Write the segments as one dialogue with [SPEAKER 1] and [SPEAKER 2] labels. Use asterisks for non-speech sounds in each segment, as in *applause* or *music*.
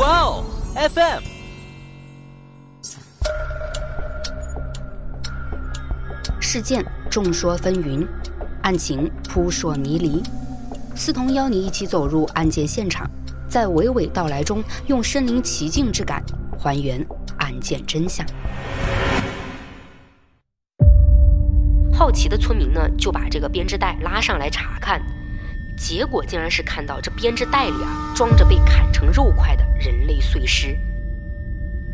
[SPEAKER 1] 哇哦，FM。
[SPEAKER 2] 事件众说纷纭，案情扑朔迷离。思彤邀你一起走入案件现场，在娓娓道来中，用身临其境之感还原案件真相。好奇的村民呢，就把这个编织袋拉上来查看，结果竟然是看到这编织袋里啊，装着被砍成肉块的人类碎尸。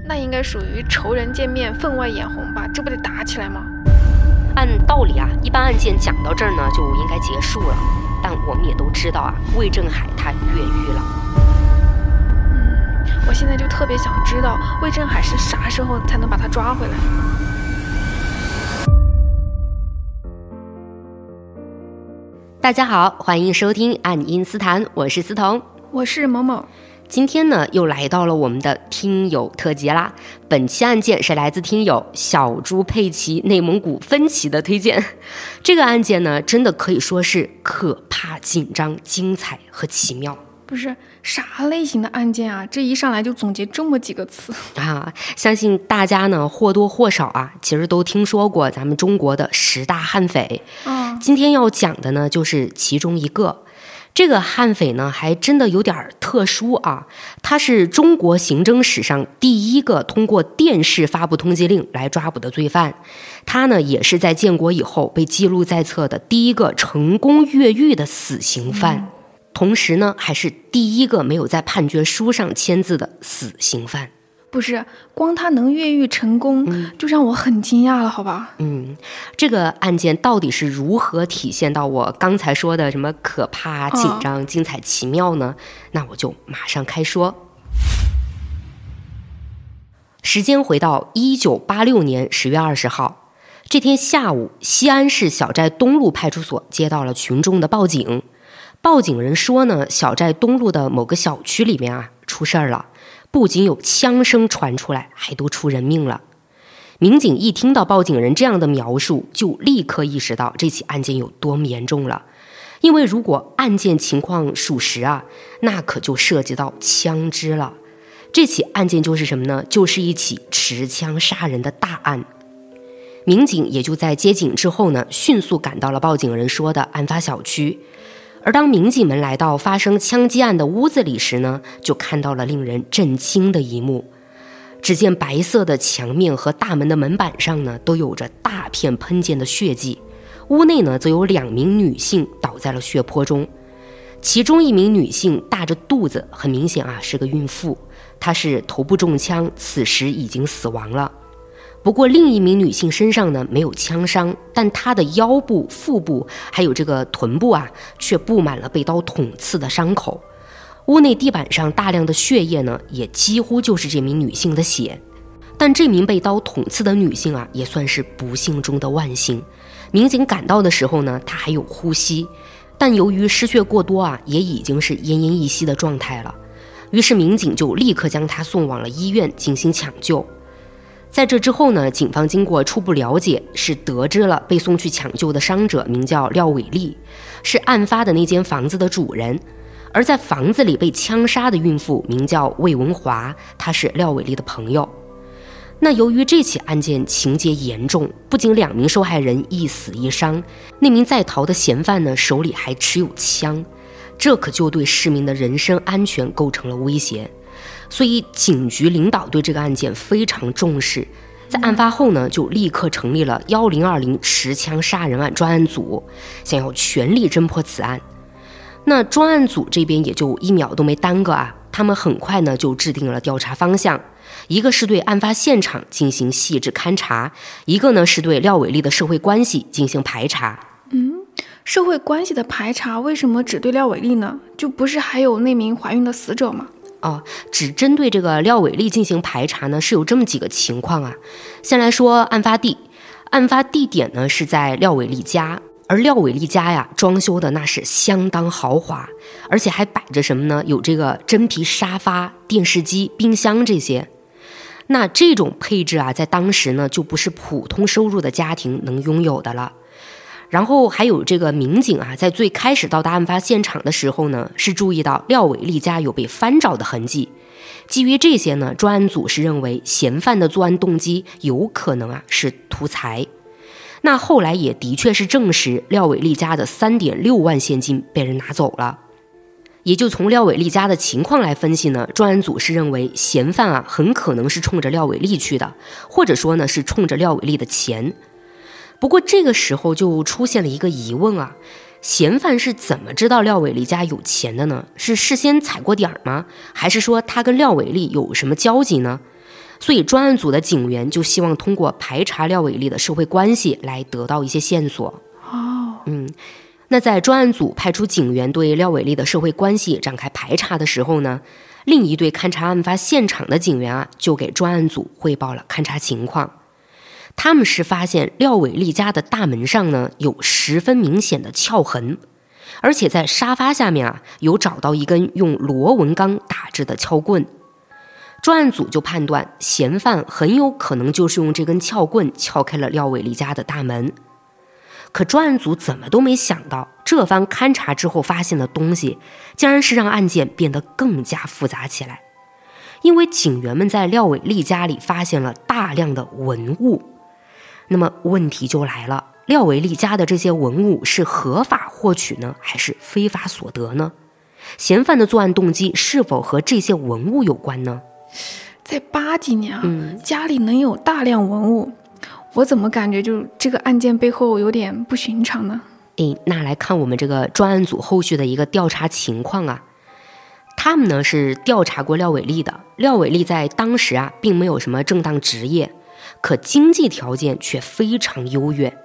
[SPEAKER 3] 那应该属于仇人见面分外眼红吧？这不得打起来吗？
[SPEAKER 2] 按道理啊，一般案件讲到这儿呢，就应该结束了。但我们也都知道啊，魏振海他越狱了。
[SPEAKER 3] 嗯，我现在就特别想知道魏振海是啥时候才能把他抓回来。
[SPEAKER 2] 大家好，欢迎收听《爱因斯坦》，我是思彤，
[SPEAKER 3] 我是某某。
[SPEAKER 2] 今天呢，又来到了我们的听友特辑啦。本期案件是来自听友小猪佩奇内蒙古分歧的推荐。*laughs* 这个案件呢，真的可以说是可怕、紧张、精彩和奇妙。
[SPEAKER 3] 不是啥类型的案件啊？这一上来就总结这么几个词 *laughs*
[SPEAKER 2] 啊！相信大家呢或多或少啊，其实都听说过咱们中国的十大悍匪。
[SPEAKER 3] 嗯，
[SPEAKER 2] 今天要讲的呢，就是其中一个。这个悍匪呢，还真的有点特殊啊！他是中国刑侦史上第一个通过电视发布通缉令来抓捕的罪犯，他呢，也是在建国以后被记录在册的第一个成功越狱的死刑犯，同时呢，还是第一个没有在判决书上签字的死刑犯。
[SPEAKER 3] 不是光他能越狱成功，就让我很惊讶了，好吧？
[SPEAKER 2] 嗯，这个案件到底是如何体现到我刚才说的什么可怕、紧张、精彩、奇妙呢？那我就马上开说。时间回到一九八六年十月二十号这天下午，西安市小寨东路派出所接到了群众的报警，报警人说呢，小寨东路的某个小区里面啊出事儿了。不仅有枪声传出来，还都出人命了。民警一听到报警人这样的描述，就立刻意识到这起案件有多么严重了。因为如果案件情况属实啊，那可就涉及到枪支了。这起案件就是什么呢？就是一起持枪杀人的大案。民警也就在接警之后呢，迅速赶到了报警人说的案发小区。而当民警们来到发生枪击案的屋子里时呢，就看到了令人震惊的一幕。只见白色的墙面和大门的门板上呢，都有着大片喷溅的血迹。屋内呢，则有两名女性倒在了血泊中，其中一名女性大着肚子，很明显啊是个孕妇，她是头部中枪，此时已经死亡了。不过，另一名女性身上呢没有枪伤，但她的腰部、腹部还有这个臀部啊，却布满了被刀捅刺的伤口。屋内地板上大量的血液呢，也几乎就是这名女性的血。但这名被刀捅刺的女性啊，也算是不幸中的万幸。民警赶到的时候呢，她还有呼吸，但由于失血过多啊，也已经是奄奄一息的状态了。于是民警就立刻将她送往了医院进行抢救。在这之后呢，警方经过初步了解，是得知了被送去抢救的伤者名叫廖伟丽，是案发的那间房子的主人。而在房子里被枪杀的孕妇名叫魏文华，她是廖伟丽的朋友。那由于这起案件情节严重，不仅两名受害人一死一伤，那名在逃的嫌犯呢手里还持有枪，这可就对市民的人身安全构成了威胁。所以，警局领导对这个案件非常重视，在案发后呢，就立刻成立了幺零二零持枪杀人案专案组，想要全力侦破此案。那专案组这边也就一秒都没耽搁啊，他们很快呢就制定了调查方向，一个是对案发现场进行细致勘查，一个呢是对廖伟丽的社会关系进行排查。
[SPEAKER 3] 嗯，社会关系的排查为什么只对廖伟丽呢？就不是还有那名怀孕的死者吗？
[SPEAKER 2] 哦，只针对这个廖伟丽进行排查呢，是有这么几个情况啊。先来说案发地，案发地点呢是在廖伟丽家，而廖伟丽家呀，装修的那是相当豪华，而且还摆着什么呢？有这个真皮沙发、电视机、冰箱这些。那这种配置啊，在当时呢，就不是普通收入的家庭能拥有的了。然后还有这个民警啊，在最开始到达案发现场的时候呢，是注意到廖伟丽家有被翻找的痕迹。基于这些呢，专案组是认为嫌犯的作案动机有可能啊是图财。那后来也的确是证实，廖伟丽家的三点六万现金被人拿走了。也就从廖伟丽家的情况来分析呢，专案组是认为嫌犯啊很可能是冲着廖伟丽去的，或者说呢是冲着廖伟丽的钱。不过这个时候就出现了一个疑问啊，嫌犯是怎么知道廖伟丽家有钱的呢？是事先踩过点儿吗？还是说他跟廖伟丽有什么交集呢？所以专案组的警员就希望通过排查廖伟丽的社会关系来得到一些线索。
[SPEAKER 3] 哦，
[SPEAKER 2] 嗯，那在专案组派出警员对廖伟丽的社会关系展开排查的时候呢，另一队勘察案发现场的警员啊就给专案组汇报了勘查情况。他们是发现廖伟丽家的大门上呢有十分明显的撬痕，而且在沙发下面啊有找到一根用螺纹钢打制的撬棍。专案组就判断嫌犯很有可能就是用这根撬棍撬开了廖伟丽家的大门。可专案组怎么都没想到，这番勘查之后发现的东西，竟然是让案件变得更加复杂起来。因为警员们在廖伟丽家里发现了大量的文物。那么问题就来了，廖伟丽家的这些文物是合法获取呢，还是非法所得呢？嫌犯的作案动机是否和这些文物有关呢？
[SPEAKER 3] 在八几年啊，家里能有大量文物，我怎么感觉就这个案件背后有点不寻常呢？
[SPEAKER 2] 诶，那来看我们这个专案组后续的一个调查情况啊，他们呢是调查过廖伟丽的，廖伟丽在当时啊并没有什么正当职业。可经济条件却非常优越，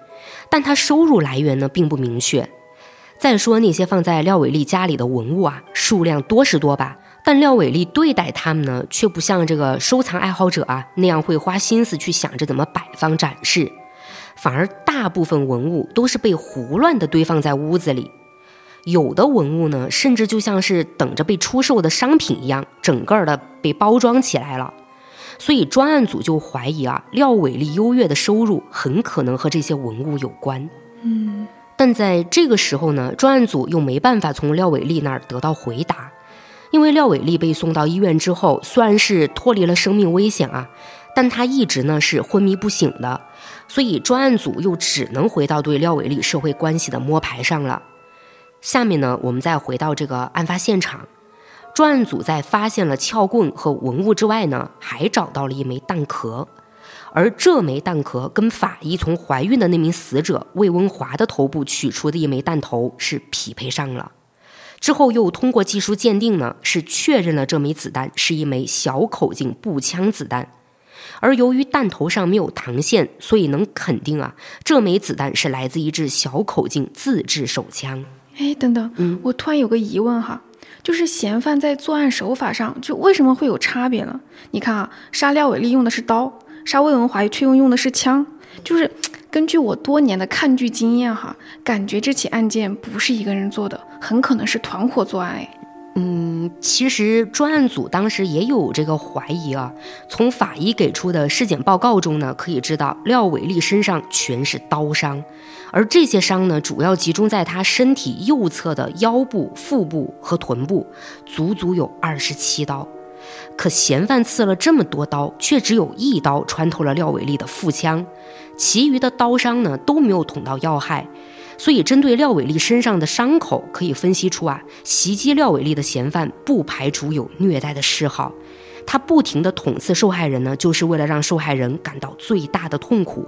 [SPEAKER 2] 但他收入来源呢并不明确。再说那些放在廖伟丽家里的文物啊，数量多是多吧，但廖伟丽对待他们呢，却不像这个收藏爱好者啊那样会花心思去想着怎么摆放展示，反而大部分文物都是被胡乱的堆放在屋子里，有的文物呢，甚至就像是等着被出售的商品一样，整个的被包装起来了。所以专案组就怀疑啊，廖伟丽优越的收入很可能和这些文物有关。
[SPEAKER 3] 嗯，
[SPEAKER 2] 但在这个时候呢，专案组又没办法从廖伟丽那儿得到回答，因为廖伟丽被送到医院之后，虽然是脱离了生命危险啊，但她一直呢是昏迷不醒的，所以专案组又只能回到对廖伟丽社会关系的摸排上了。下面呢，我们再回到这个案发现场。专案组在发现了撬棍和文物之外呢，还找到了一枚弹壳，而这枚弹壳跟法医从怀孕的那名死者魏文华的头部取出的一枚弹头是匹配上了。之后又通过技术鉴定呢，是确认了这枚子弹是一枚小口径步枪子弹。而由于弹头上没有膛线，所以能肯定啊，这枚子弹是来自一支小口径自制手枪。
[SPEAKER 3] 哎，等等，嗯，我突然有个疑问哈。就是嫌犯在作案手法上，就为什么会有差别呢？你看啊，杀廖伟丽用的是刀，杀魏文华却用用的是枪。就是 *tsk* 根据我多年的看剧经验哈，感觉这起案件不是一个人做的，很可能是团伙作案。哎。
[SPEAKER 2] 嗯，其实专案组当时也有这个怀疑啊。从法医给出的尸检报告中呢，可以知道廖伟丽身上全是刀伤，而这些伤呢，主要集中在她身体右侧的腰部、腹部和臀部，足足有二十七刀。可嫌犯刺了这么多刀，却只有一刀穿透了廖伟丽的腹腔，其余的刀伤呢都没有捅到要害。所以，针对廖伟丽身上的伤口，可以分析出啊，袭击廖伟丽的嫌犯不排除有虐待的嗜好。他不停地捅刺受害人呢，就是为了让受害人感到最大的痛苦。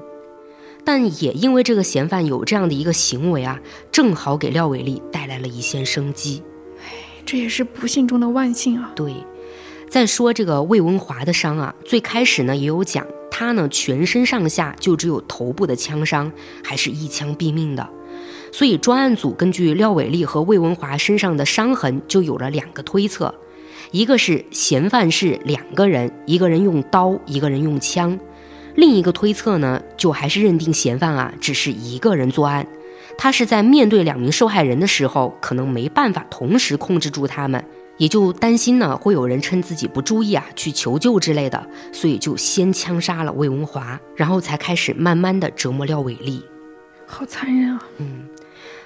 [SPEAKER 2] 但也因为这个嫌犯有这样的一个行为啊，正好给廖伟丽带来了一线生机。
[SPEAKER 3] 哎，这也是不幸中的万幸啊。
[SPEAKER 2] 对，再说这个魏文华的伤啊，最开始呢也有讲，他呢全身上下就只有头部的枪伤，还是一枪毙命的。所以专案组根据廖伟丽和魏文华身上的伤痕，就有了两个推测：一个是嫌犯是两个人，一个人用刀，一个人用枪；另一个推测呢，就还是认定嫌犯啊只是一个人作案，他是在面对两名受害人的时候，可能没办法同时控制住他们，也就担心呢会有人趁自己不注意啊去求救之类的，所以就先枪杀了魏文华，然后才开始慢慢的折磨廖伟丽。
[SPEAKER 3] 好残忍啊！
[SPEAKER 2] 嗯。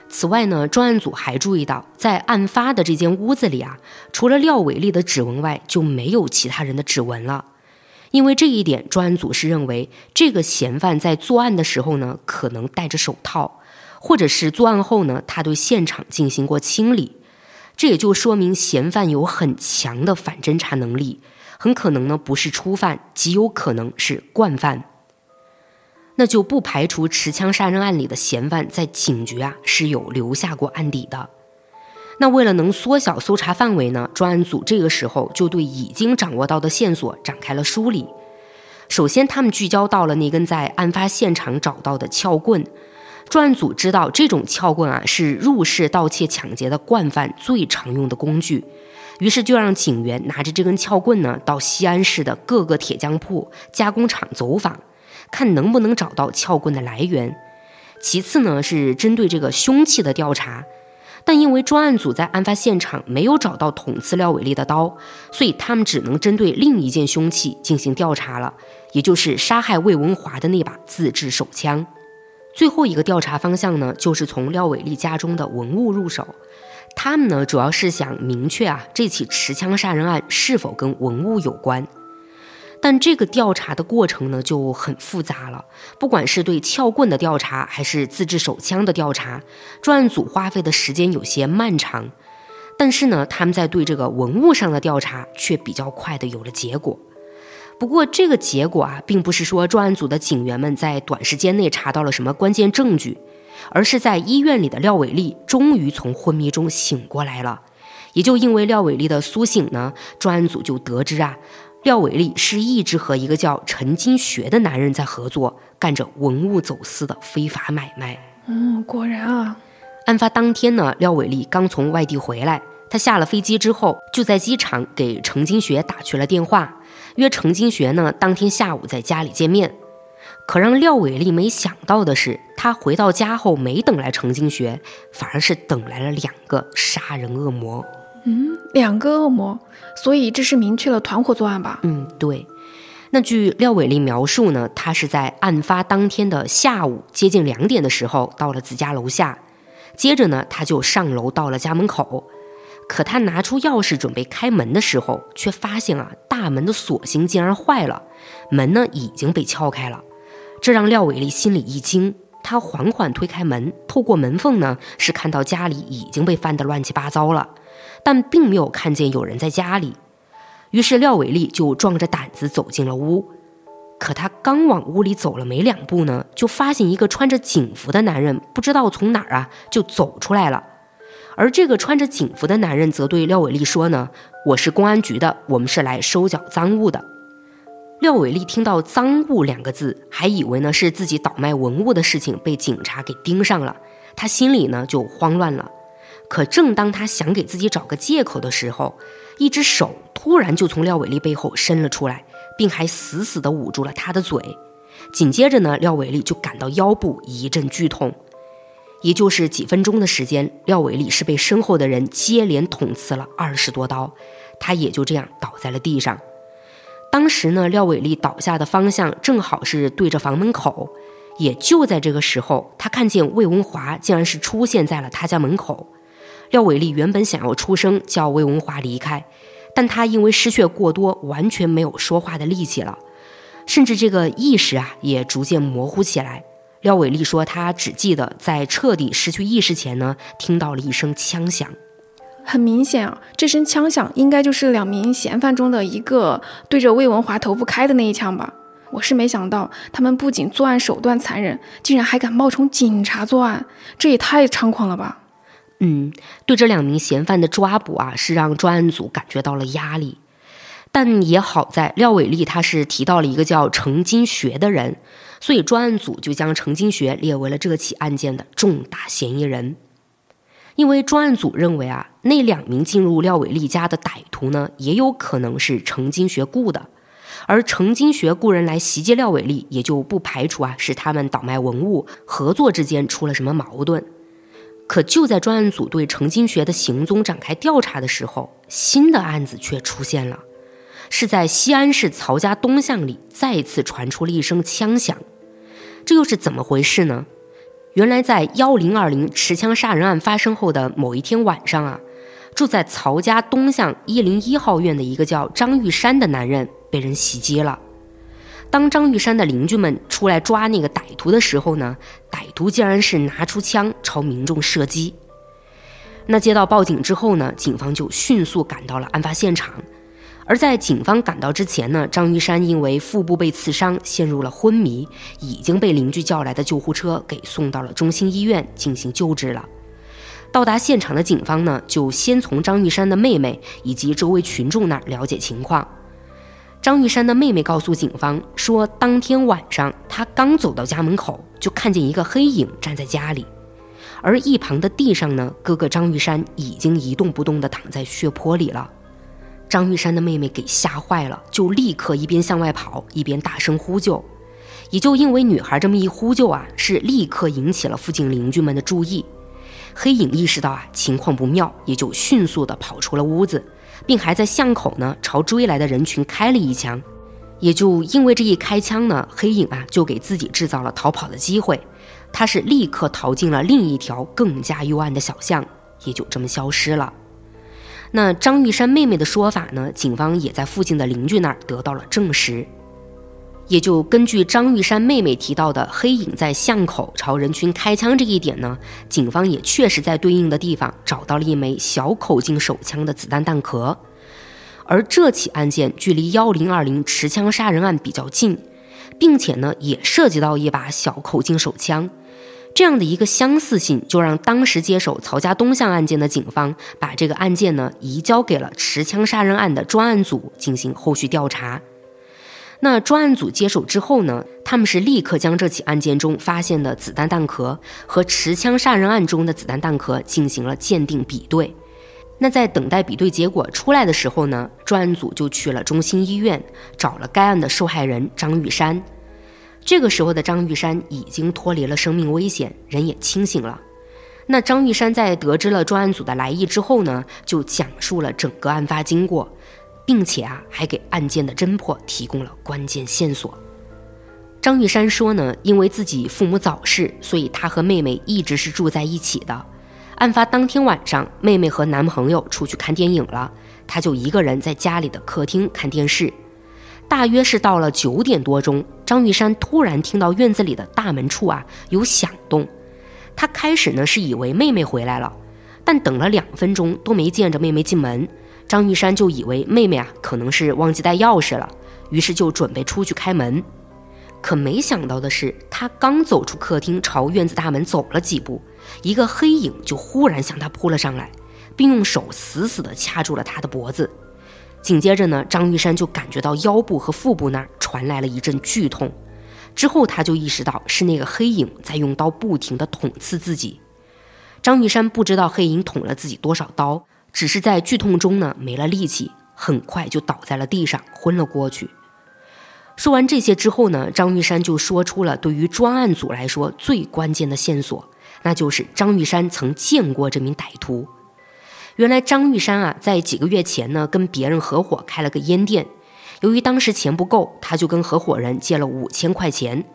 [SPEAKER 2] 此外呢，专案组还注意到，在案发的这间屋子里啊，除了廖伟丽的指纹外，就没有其他人的指纹了。因为这一点，专案组是认为这个嫌犯在作案的时候呢，可能戴着手套，或者是作案后呢，他对现场进行过清理。这也就说明嫌犯有很强的反侦查能力，很可能呢不是初犯，极有可能是惯犯。那就不排除持枪杀人案里的嫌犯在警局啊是有留下过案底的。那为了能缩小搜查范围呢，专案组这个时候就对已经掌握到的线索展开了梳理。首先，他们聚焦到了那根在案发现场找到的撬棍。专案组知道这种撬棍啊是入室盗窃抢劫的惯犯最常用的工具，于是就让警员拿着这根撬棍呢到西安市的各个铁匠铺、加工厂走访。看能不能找到撬棍的来源。其次呢，是针对这个凶器的调查，但因为专案组在案发现场没有找到捅刺廖伟丽的刀，所以他们只能针对另一件凶器进行调查了，也就是杀害魏文华的那把自制手枪。最后一个调查方向呢，就是从廖伟丽家中的文物入手。他们呢，主要是想明确啊，这起持枪杀人案是否跟文物有关。但这个调查的过程呢就很复杂了，不管是对撬棍的调查，还是自制手枪的调查，专案组花费的时间有些漫长。但是呢，他们在对这个文物上的调查却比较快的有了结果。不过这个结果啊，并不是说专案组的警员们在短时间内查到了什么关键证据，而是在医院里的廖伟丽终于从昏迷中醒过来了。也就因为廖伟丽的苏醒呢，专案组就得知啊。廖伟丽是一直和一个叫陈金学的男人在合作，干着文物走私的非法买卖。
[SPEAKER 3] 嗯，果然啊。
[SPEAKER 2] 案发当天呢，廖伟丽刚从外地回来，他下了飞机之后，就在机场给程金学打去了电话，约程金学呢当天下午在家里见面。可让廖伟丽没想到的是，他回到家后没等来程金学，反而是等来了两个杀人恶魔。
[SPEAKER 3] 嗯，两个恶魔，所以这是明确了团伙作案吧？
[SPEAKER 2] 嗯，对。那据廖伟丽描述呢，他是在案发当天的下午接近两点的时候到了自家楼下，接着呢他就上楼到了家门口，可他拿出钥匙准备开门的时候，却发现啊大门的锁芯竟然坏了，门呢已经被撬开了，这让廖伟丽心里一惊。他缓缓推开门，透过门缝呢是看到家里已经被翻得乱七八糟了。但并没有看见有人在家里，于是廖伟丽就壮着胆子走进了屋。可他刚往屋里走了没两步呢，就发现一个穿着警服的男人不知道从哪儿啊就走出来了。而这个穿着警服的男人则对廖伟丽说呢：“我是公安局的，我们是来收缴赃物的。”廖伟丽听到“赃物”两个字，还以为呢是自己倒卖文物的事情被警察给盯上了，他心里呢就慌乱了。可正当他想给自己找个借口的时候，一只手突然就从廖伟丽背后伸了出来，并还死死地捂住了他的嘴。紧接着呢，廖伟丽就感到腰部一阵剧痛。也就是几分钟的时间，廖伟丽是被身后的人接连捅刺了二十多刀，他也就这样倒在了地上。当时呢，廖伟丽倒下的方向正好是对着房门口。也就在这个时候，他看见魏文华竟然是出现在了他家门口。廖伟丽原本想要出声叫魏文华离开，但他因为失血过多，完全没有说话的力气了，甚至这个意识啊也逐渐模糊起来。廖伟丽说，他只记得在彻底失去意识前呢，听到了一声枪响。
[SPEAKER 3] 很明显啊，这声枪响应该就是两名嫌犯中的一个对着魏文华头部开的那一枪吧。我是没想到，他们不仅作案手段残忍，竟然还敢冒充警察作案，这也太猖狂了吧！
[SPEAKER 2] 嗯，对这两名嫌犯的抓捕啊，是让专案组感觉到了压力。但也好在廖伟丽他是提到了一个叫程金学的人，所以专案组就将程金学列为了这起案件的重大嫌疑人。因为专案组认为啊，那两名进入廖伟丽家的歹徒呢，也有可能是程金学雇的，而程金学雇人来袭击廖伟丽，也就不排除啊是他们倒卖文物合作之间出了什么矛盾。可就在专案组对程金学的行踪展开调查的时候，新的案子却出现了，是在西安市曹家东巷里再次传出了一声枪响，这又是怎么回事呢？原来在幺零二零持枪杀人案发生后的某一天晚上啊，住在曹家东巷一零一号院的一个叫张玉山的男人被人袭击了。当张玉山的邻居们出来抓那个歹徒的时候呢，歹徒竟然是拿出枪朝民众射击。那接到报警之后呢，警方就迅速赶到了案发现场。而在警方赶到之前呢，张玉山因为腹部被刺伤，陷入了昏迷，已经被邻居叫来的救护车给送到了中心医院进行救治了。到达现场的警方呢，就先从张玉山的妹妹以及周围群众那儿了解情况。张玉山的妹妹告诉警方说，当天晚上他刚走到家门口，就看见一个黑影站在家里，而一旁的地上呢，哥哥张玉山已经一动不动地躺在血泊里了。张玉山的妹妹给吓坏了，就立刻一边向外跑，一边大声呼救。也就因为女孩这么一呼救啊，是立刻引起了附近邻居们的注意。黑影意识到啊情况不妙，也就迅速地跑出了屋子。并还在巷口呢，朝追来的人群开了一枪，也就因为这一开枪呢，黑影啊就给自己制造了逃跑的机会，他是立刻逃进了另一条更加幽暗的小巷，也就这么消失了。那张玉山妹妹的说法呢，警方也在附近的邻居那儿得到了证实，也就根据张玉山妹妹提到的黑影在巷口朝人群开枪这一点呢，警方也确实在对应的地方找到了一枚小口径手枪的子弹弹壳。而这起案件距离幺零二零持枪杀人案比较近，并且呢也涉及到一把小口径手枪，这样的一个相似性，就让当时接手曹家东巷案件的警方把这个案件呢移交给了持枪杀人案的专案组进行后续调查。那专案组接手之后呢，他们是立刻将这起案件中发现的子弹弹壳和持枪杀人案中的子弹弹壳进行了鉴定比对。那在等待比对结果出来的时候呢，专案组就去了中心医院，找了该案的受害人张玉山。这个时候的张玉山已经脱离了生命危险，人也清醒了。那张玉山在得知了专案组的来意之后呢，就讲述了整个案发经过，并且啊，还给案件的侦破提供了关键线索。张玉山说呢，因为自己父母早逝，所以他和妹妹一直是住在一起的。案发当天晚上，妹妹和男朋友出去看电影了，他就一个人在家里的客厅看电视。大约是到了九点多钟，张玉山突然听到院子里的大门处啊有响动。他开始呢是以为妹妹回来了，但等了两分钟都没见着妹妹进门，张玉山就以为妹妹啊可能是忘记带钥匙了，于是就准备出去开门。可没想到的是，他刚走出客厅，朝院子大门走了几步。一个黑影就忽然向他扑了上来，并用手死死地掐住了他的脖子。紧接着呢，张玉山就感觉到腰部和腹部那儿传来了一阵剧痛。之后他就意识到是那个黑影在用刀不停地捅刺自己。张玉山不知道黑影捅了自己多少刀，只是在剧痛中呢没了力气，很快就倒在了地上，昏了过去。说完这些之后呢，张玉山就说出了对于专案组来说最关键的线索。那就是张玉山曾见过这名歹徒。原来张玉山啊，在几个月前呢，跟别人合伙开了个烟店。由于当时钱不够，他就跟合伙人借了五千块钱。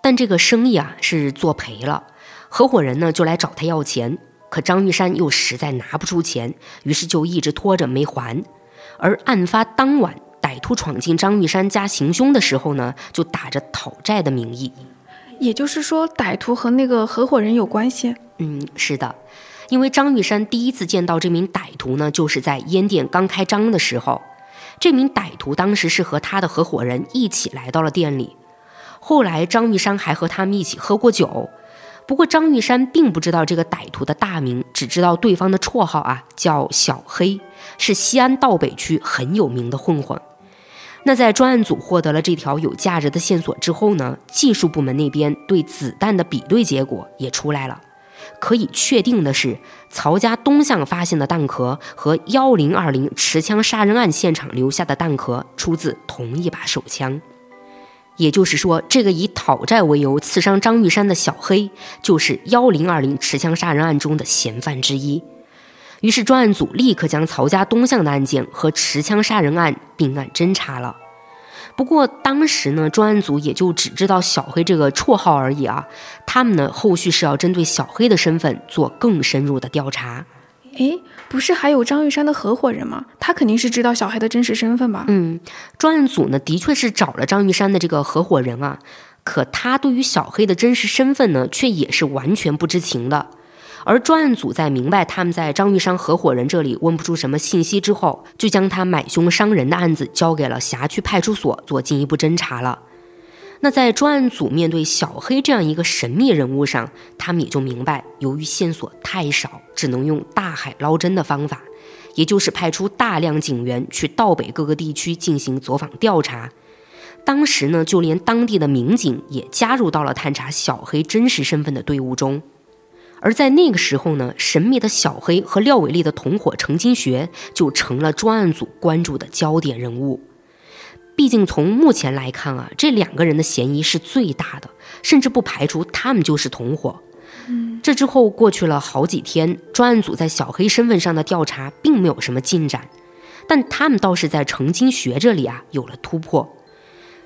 [SPEAKER 2] 但这个生意啊是做赔了，合伙人呢就来找他要钱，可张玉山又实在拿不出钱，于是就一直拖着没还。而案发当晚，歹徒闯进张玉山家行凶的时候呢，就打着讨债的名义。
[SPEAKER 3] 也就是说，歹徒和那个合伙人有关系。
[SPEAKER 2] 嗯，是的，因为张玉山第一次见到这名歹徒呢，就是在烟店刚开张的时候。这名歹徒当时是和他的合伙人一起来到了店里，后来张玉山还和他们一起喝过酒。不过张玉山并不知道这个歹徒的大名，只知道对方的绰号啊叫小黑，是西安道北区很有名的混混。那在专案组获得了这条有价值的线索之后呢，技术部门那边对子弹的比对结果也出来了。可以确定的是，曹家东巷发现的弹壳和幺零二零持枪杀人案现场留下的弹壳出自同一把手枪。也就是说，这个以讨债为由刺伤张玉山的小黑，就是幺零二零持枪杀人案中的嫌犯之一。于是专案组立刻将曹家东巷的案件和持枪杀人案并案侦查了。不过当时呢，专案组也就只知道小黑这个绰号而已啊。他们呢，后续是要针对小黑的身份做更深入的调查。
[SPEAKER 3] 诶，不是还有张玉山的合伙人吗？他肯定是知道小黑的真实身份吧？
[SPEAKER 2] 嗯，专案组呢，的确是找了张玉山的这个合伙人啊。可他对于小黑的真实身份呢，却也是完全不知情的。而专案组在明白他们在张玉山合伙人这里问不出什么信息之后，就将他买凶伤人的案子交给了辖区派出所做进一步侦查了。那在专案组面对小黑这样一个神秘人物上，他们也就明白，由于线索太少，只能用大海捞针的方法，也就是派出大量警员去道北各个地区进行走访调查。当时呢，就连当地的民警也加入到了探查小黑真实身份的队伍中。而在那个时候呢，神秘的小黑和廖伟丽的同伙程金学就成了专案组关注的焦点人物。毕竟从目前来看啊，这两个人的嫌疑是最大的，甚至不排除他们就是同伙。
[SPEAKER 3] 嗯，
[SPEAKER 2] 这之后过去了好几天，专案组在小黑身份上的调查并没有什么进展，但他们倒是在程金学这里啊有了突破。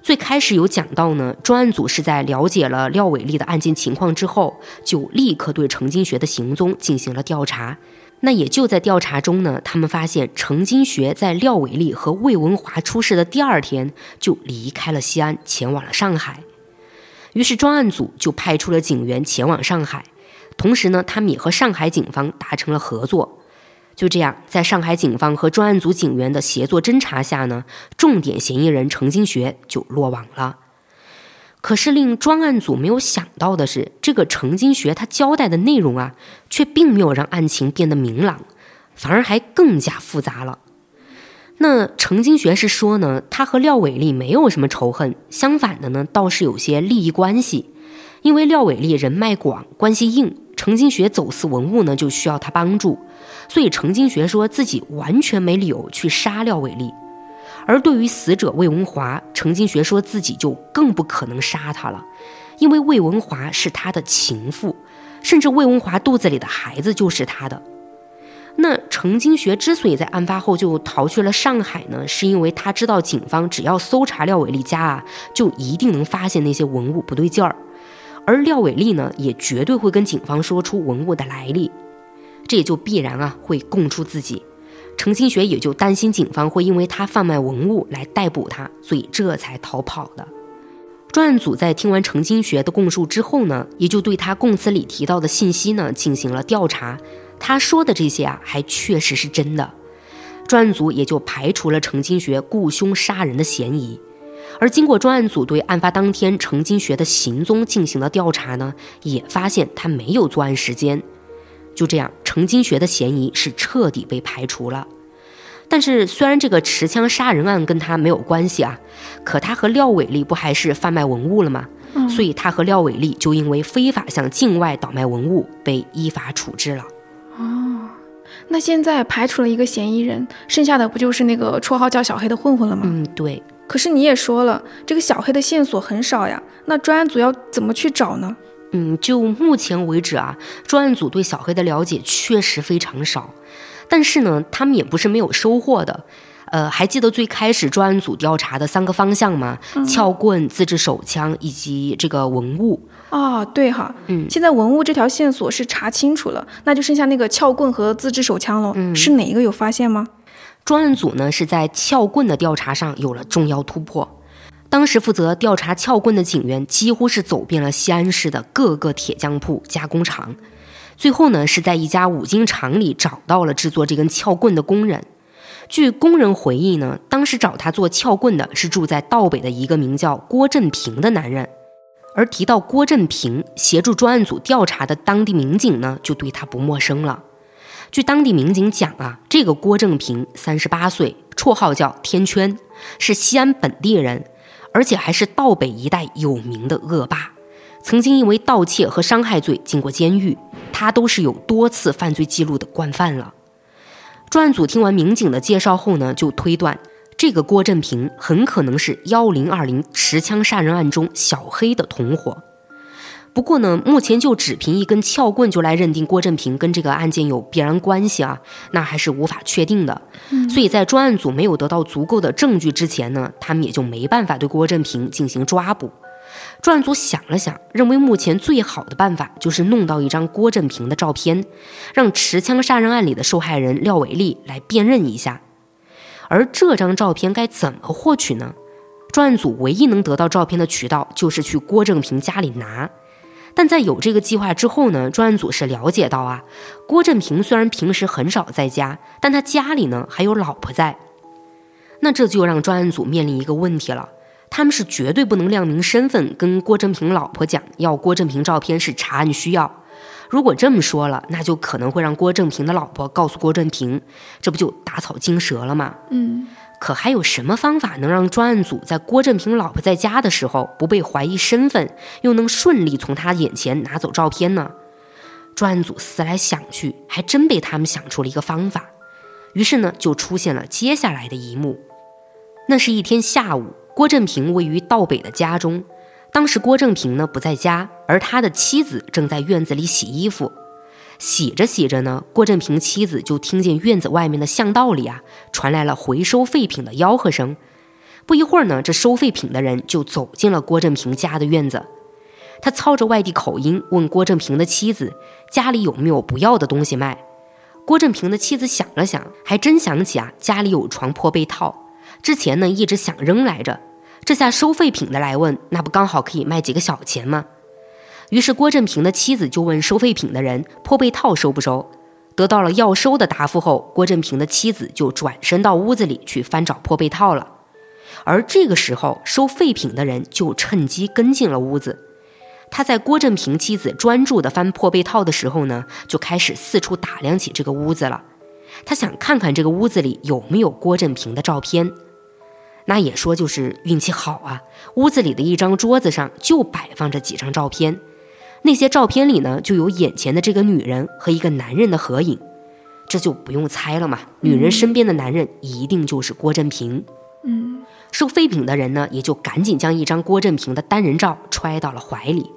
[SPEAKER 2] 最开始有讲到呢，专案组是在了解了廖伟丽的案件情况之后，就立刻对程金学的行踪进行了调查。那也就在调查中呢，他们发现程金学在廖伟丽和魏文华出事的第二天就离开了西安，前往了上海。于是专案组就派出了警员前往上海，同时呢，他们也和上海警方达成了合作。就这样，在上海警方和专案组警员的协作侦查下呢，重点嫌疑人程金学就落网了。可是令专案组没有想到的是，这个程金学他交代的内容啊，却并没有让案情变得明朗，反而还更加复杂了。那程金学是说呢，他和廖伟丽没有什么仇恨，相反的呢，倒是有些利益关系。因为廖伟丽人脉广，关系硬，程金学走私文物呢，就需要他帮助。所以程金学说自己完全没理由去杀廖伟丽，而对于死者魏文华，程金学说自己就更不可能杀他了，因为魏文华是他的情妇，甚至魏文华肚子里的孩子就是他的。那程金学之所以在案发后就逃去了上海呢，是因为他知道警方只要搜查廖伟丽家啊，就一定能发现那些文物不对劲儿，而廖伟丽呢，也绝对会跟警方说出文物的来历。这也就必然啊会供出自己，程金学也就担心警方会因为他贩卖文物来逮捕他，所以这才逃跑的。专案组在听完程金学的供述之后呢，也就对他供词里提到的信息呢进行了调查。他说的这些啊，还确实是真的。专案组也就排除了程金学雇凶杀人的嫌疑。而经过专案组对案发当天程金学的行踪进行了调查呢，也发现他没有作案时间。就这样，程金学的嫌疑是彻底被排除了。但是，虽然这个持枪杀人案跟他没有关系啊，可他和廖伟丽不还是贩卖文物了吗？所以，他和廖伟丽就因为非法向境外倒卖文物被依法处置了。
[SPEAKER 3] 哦，那现在排除了一个嫌疑人，剩下的不就是那个绰号叫小黑的混混了吗？
[SPEAKER 2] 嗯，对。
[SPEAKER 3] 可是你也说了，这个小黑的线索很少呀，那专案组要怎么去找呢？
[SPEAKER 2] 嗯，就目前为止啊，专案组对小黑的了解确实非常少，但是呢，他们也不是没有收获的。呃，还记得最开始专案组调查的三个方向吗？撬棍、自制手枪以及这个文物。
[SPEAKER 3] 哦，对哈，
[SPEAKER 2] 嗯，
[SPEAKER 3] 现在文物这条线索是查清楚了，那就剩下那个撬棍和自制手枪喽。
[SPEAKER 2] 嗯，
[SPEAKER 3] 是哪一个有发现吗？
[SPEAKER 2] 专案组呢是在撬棍的调查上有了重要突破。当时负责调查撬棍的警员几乎是走遍了西安市的各个铁匠铺、加工厂，最后呢是在一家五金厂里找到了制作这根撬棍的工人。据工人回忆呢，当时找他做撬棍的是住在道北的一个名叫郭振平的男人。而提到郭振平协助专案组调查的当地民警呢，就对他不陌生了。据当地民警讲啊，这个郭振平三十八岁，绰号叫天圈，是西安本地人。而且还是道北一带有名的恶霸，曾经因为盗窃和伤害罪进过监狱，他都是有多次犯罪记录的惯犯了。专案组听完民警的介绍后呢，就推断这个郭振平很可能是幺零二零持枪杀人案中小黑的同伙。不过呢，目前就只凭一根撬棍就来认定郭振平跟这个案件有必然关系啊，那还是无法确定的。所以在专案组没有得到足够的证据之前呢，他们也就没办法对郭振平进行抓捕。专案组想了想，认为目前最好的办法就是弄到一张郭振平的照片，让持枪杀人案里的受害人廖伟丽来辨认一下。而这张照片该怎么获取呢？专案组唯一能得到照片的渠道就是去郭振平家里拿。但在有这个计划之后呢，专案组是了解到啊，郭振平虽然平时很少在家，但他家里呢还有老婆在。那这就让专案组面临一个问题了，他们是绝对不能亮明身份，跟郭振平老婆讲要郭振平照片是查案需要。如果这么说了，那就可能会让郭振平的老婆告诉郭振平，这不就打草惊蛇了吗？
[SPEAKER 3] 嗯。
[SPEAKER 2] 可还有什么方法能让专案组在郭振平老婆在家的时候不被怀疑身份，又能顺利从他眼前拿走照片呢？专案组思来想去，还真被他们想出了一个方法。于是呢，就出现了接下来的一幕。那是一天下午，郭振平位于道北的家中，当时郭振平呢不在家，而他的妻子正在院子里洗衣服。洗着洗着呢，郭振平妻子就听见院子外面的巷道里啊传来了回收废品的吆喝声。不一会儿呢，这收废品的人就走进了郭振平家的院子。他操着外地口音问郭振平的妻子：“家里有没有不要的东西卖？”郭振平的妻子想了想，还真想起啊，家里有床破被套，之前呢一直想扔来着。这下收废品的来问，那不刚好可以卖几个小钱吗？于是郭振平的妻子就问收废品的人：“破被套收不收？”得到了要收的答复后，郭振平的妻子就转身到屋子里去翻找破被套了。而这个时候，收废品的人就趁机跟进了屋子。他在郭振平妻子专注地翻破被套的时候呢，就开始四处打量起这个屋子了。他想看看这个屋子里有没有郭振平的照片。那也说就是运气好啊，屋子里的一张桌子上就摆放着几张照片。那些照片里呢，就有眼前的这个女人和一个男人的合影，这就不用猜了嘛。女人身边的男人一定就是郭振平。
[SPEAKER 3] 嗯，
[SPEAKER 2] 收废品的人呢，也就赶紧将一张郭振平的单人照揣到了怀里。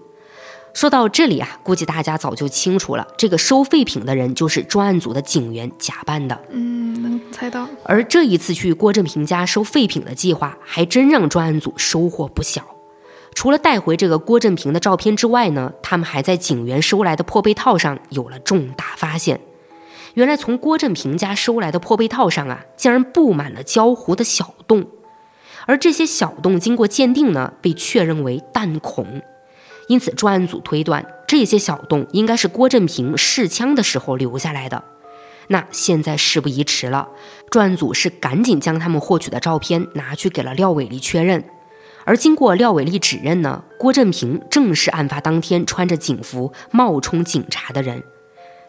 [SPEAKER 2] 说到这里啊，估计大家早就清楚了，这个收废品的人就是专案组的警员假扮的。
[SPEAKER 3] 嗯，能猜到。
[SPEAKER 2] 而这一次去郭振平家收废品的计划，还真让专案组收获不小。除了带回这个郭振平的照片之外呢，他们还在警员收来的破被套上有了重大发现。原来从郭振平家收来的破被套上啊，竟然布满了焦糊的小洞，而这些小洞经过鉴定呢，被确认为弹孔。因此，专案组推断这些小洞应该是郭振平试枪的时候留下来的。那现在事不宜迟了，专案组是赶紧将他们获取的照片拿去给了廖伟丽确认。而经过廖伟丽指认呢，郭振平正是案发当天穿着警服冒充警察的人。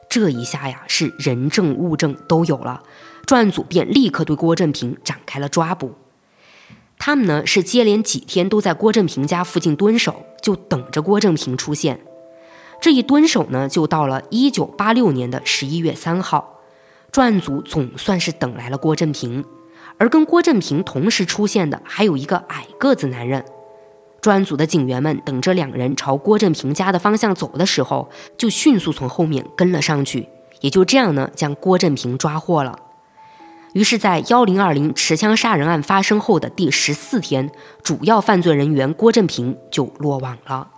[SPEAKER 2] 这一下呀，是人证物证都有了，专案组便立刻对郭振平展开了抓捕。他们呢是接连几天都在郭振平家附近蹲守，就等着郭振平出现。这一蹲守呢，就到了一九八六年的十一月三号，专案组总算是等来了郭振平。而跟郭振平同时出现的还有一个矮个子男人。专案组的警员们等着两人朝郭振平家的方向走的时候，就迅速从后面跟了上去，也就这样呢，将郭振平抓获了。于是，在幺零二零持枪杀人案发生后的第十四天，主要犯罪人员郭振平就落网了。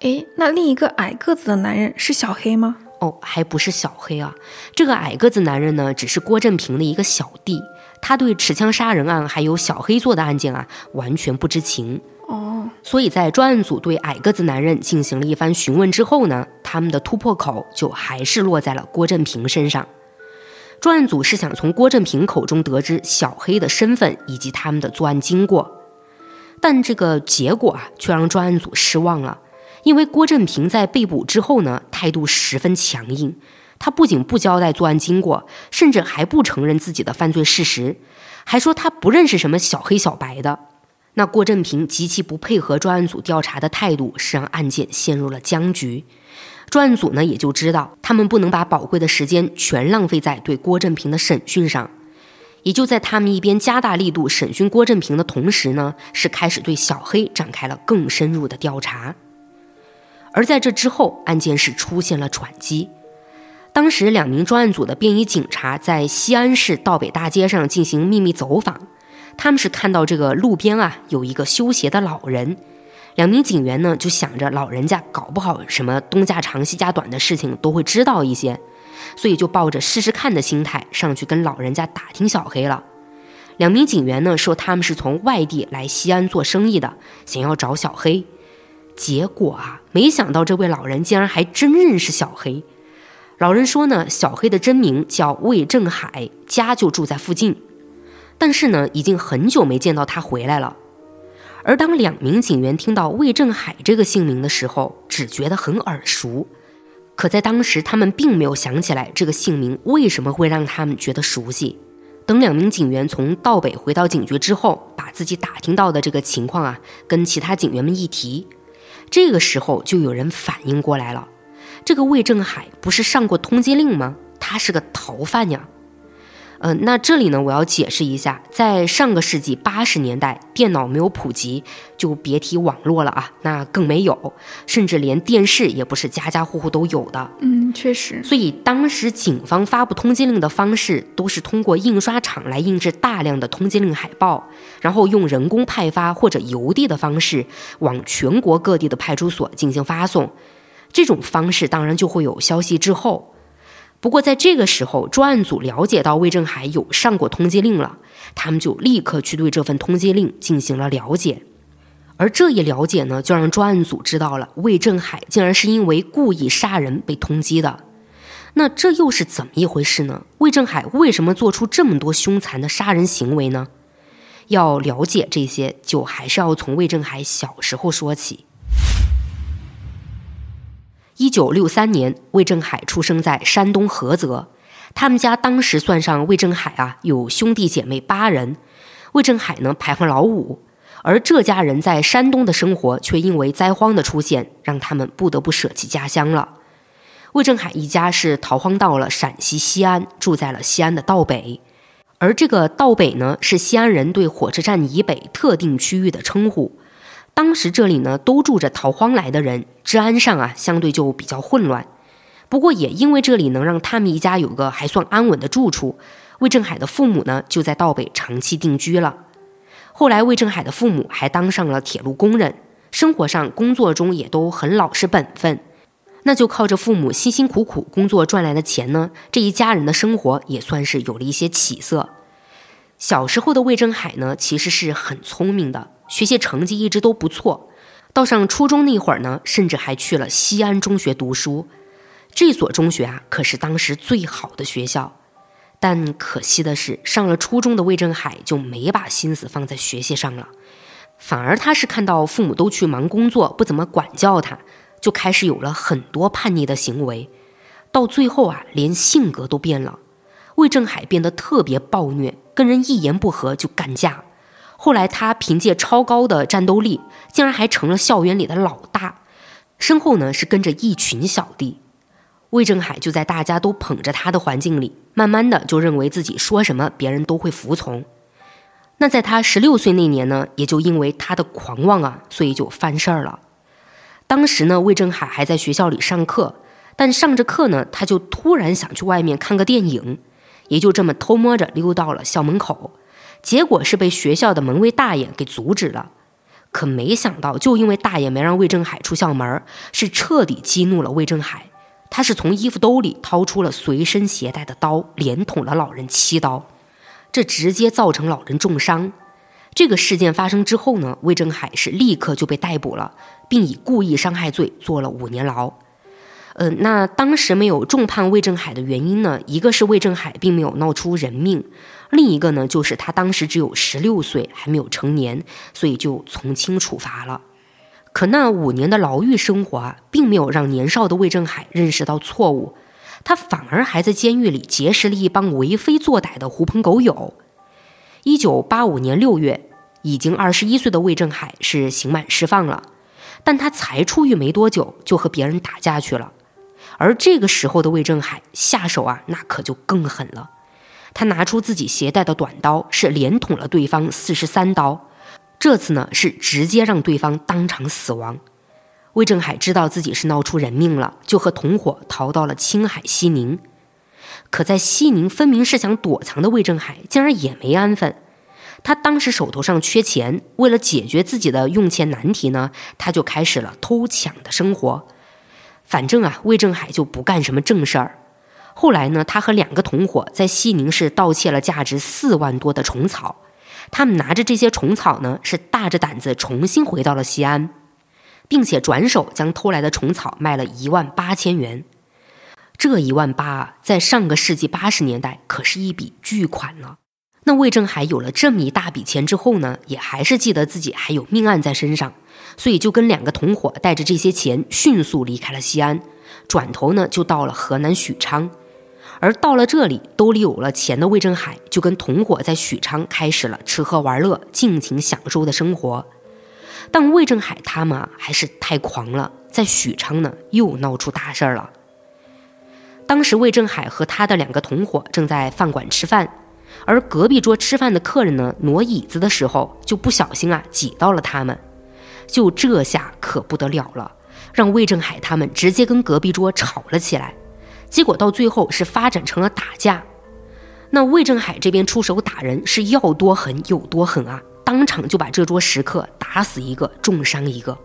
[SPEAKER 3] 诶，那另一个矮个子的男人是小黑吗？
[SPEAKER 2] 哦，还不是小黑啊，这个矮个子男人呢，只是郭振平的一个小弟。他对持枪杀人案还有小黑做的案件啊，完全不知情
[SPEAKER 3] 哦。
[SPEAKER 2] 所以在专案组对矮个子男人进行了一番询问之后呢，他们的突破口就还是落在了郭振平身上。专案组是想从郭振平口中得知小黑的身份以及他们的作案经过，但这个结果啊，却让专案组失望了。因为郭振平在被捕之后呢，态度十分强硬。他不仅不交代作案经过，甚至还不承认自己的犯罪事实，还说他不认识什么小黑小白的。那郭振平极其不配合专案组调查的态度，是让案件陷入了僵局。专案组呢也就知道，他们不能把宝贵的时间全浪费在对郭振平的审讯上。也就在他们一边加大力度审讯郭振平的同时呢，是开始对小黑展开了更深入的调查。而在这之后，案件是出现了转机。当时，两名专案组的便衣警察在西安市道北大街上进行秘密走访，他们是看到这个路边啊有一个修鞋的老人，两名警员呢就想着老人家搞不好什么东家长西家短的事情都会知道一些，所以就抱着试试看的心态上去跟老人家打听小黑了。两名警员呢说他们是从外地来西安做生意的，想要找小黑，结果啊没想到这位老人竟然还真认识小黑。老人说呢，小黑的真名叫魏正海，家就住在附近，但是呢，已经很久没见到他回来了。而当两名警员听到魏正海这个姓名的时候，只觉得很耳熟，可在当时他们并没有想起来这个姓名为什么会让他们觉得熟悉。等两名警员从道北回到警局之后，把自己打听到的这个情况啊，跟其他警员们一提，这个时候就有人反应过来了。这个魏正海不是上过通缉令吗？他是个逃犯呀。呃，那这里呢，我要解释一下，在上个世纪八十年代，电脑没有普及，就别提网络了啊，那更没有，甚至连电视也不是家家户户都有的。
[SPEAKER 3] 嗯，确实。
[SPEAKER 2] 所以当时警方发布通缉令的方式，都是通过印刷厂来印制大量的通缉令海报，然后用人工派发或者邮递的方式，往全国各地的派出所进行发送。这种方式当然就会有消息滞后。不过在这个时候，专案组了解到魏正海有上过通缉令了，他们就立刻去对这份通缉令进行了了解。而这一了解呢，就让专案组知道了魏正海竟然是因为故意杀人被通缉的。那这又是怎么一回事呢？魏正海为什么做出这么多凶残的杀人行为呢？要了解这些，就还是要从魏正海小时候说起。一九六三年，魏正海出生在山东菏泽。他们家当时算上魏正海啊，有兄弟姐妹八人。魏正海呢排行老五，而这家人在山东的生活却因为灾荒的出现，让他们不得不舍弃家乡了。魏正海一家是逃荒到了陕西西安，住在了西安的道北。而这个道北呢，是西安人对火车站以北特定区域的称呼。当时这里呢都住着逃荒来的人，治安上啊相对就比较混乱。不过也因为这里能让他们一家有个还算安稳的住处，魏正海的父母呢就在道北长期定居了。后来魏正海的父母还当上了铁路工人，生活上工作中也都很老实本分。那就靠着父母辛辛苦苦工作赚来的钱呢，这一家人的生活也算是有了一些起色。小时候的魏正海呢，其实是很聪明的。学习成绩一直都不错，到上初中那会儿呢，甚至还去了西安中学读书。这所中学啊，可是当时最好的学校。但可惜的是，上了初中的魏正海就没把心思放在学习上了，反而他是看到父母都去忙工作，不怎么管教他，就开始有了很多叛逆的行为。到最后啊，连性格都变了。魏正海变得特别暴虐，跟人一言不合就干架。后来，他凭借超高的战斗力，竟然还成了校园里的老大，身后呢是跟着一群小弟。魏正海就在大家都捧着他的环境里，慢慢的就认为自己说什么别人都会服从。那在他十六岁那年呢，也就因为他的狂妄啊，所以就犯事儿了。当时呢，魏正海还在学校里上课，但上着课呢，他就突然想去外面看个电影，也就这么偷摸着溜到了校门口。结果是被学校的门卫大爷给阻止了，可没想到，就因为大爷没让魏正海出校门，是彻底激怒了魏正海。他是从衣服兜里掏出了随身携带的刀，连捅了老人七刀，这直接造成老人重伤。这个事件发生之后呢，魏正海是立刻就被逮捕了，并以故意伤害罪坐了五年牢。呃，那当时没有重判魏正海的原因呢？一个是魏正海并没有闹出人命，另一个呢就是他当时只有十六岁，还没有成年，所以就从轻处罚了。可那五年的牢狱生活啊，并没有让年少的魏正海认识到错误，他反而还在监狱里结识了一帮为非作歹的狐朋狗友。一九八五年六月，已经二十一岁的魏正海是刑满释放了，但他才出狱没多久，就和别人打架去了。而这个时候的魏正海下手啊，那可就更狠了。他拿出自己携带的短刀，是连捅了对方四十三刀。这次呢，是直接让对方当场死亡。魏正海知道自己是闹出人命了，就和同伙逃到了青海西宁。可在西宁，分明是想躲藏的魏正海，竟然也没安分。他当时手头上缺钱，为了解决自己的用钱难题呢，他就开始了偷抢的生活。反正啊，魏正海就不干什么正事儿。后来呢，他和两个同伙在西宁市盗窃了价值四万多的虫草。他们拿着这些虫草呢，是大着胆子重新回到了西安，并且转手将偷来的虫草卖了一万八千元。这一万八啊，在上个世纪八十年代可是一笔巨款了。那魏正海有了这么一大笔钱之后呢，也还是记得自己还有命案在身上，所以就跟两个同伙带着这些钱迅速离开了西安，转头呢就到了河南许昌。而到了这里，兜里有了钱的魏正海就跟同伙在许昌开始了吃喝玩乐、尽情享受的生活。但魏正海他们还是太狂了，在许昌呢又闹出大事儿了。当时魏正海和他的两个同伙正在饭馆吃饭，而隔壁桌吃饭的客人呢挪椅子的时候就不小心啊挤到了他们，就这下可不得了了，让魏正海他们直接跟隔壁桌吵了起来。结果到最后是发展成了打架，那魏正海这边出手打人是要多狠有多狠啊！当场就把这桌食客打死一个，重伤一个。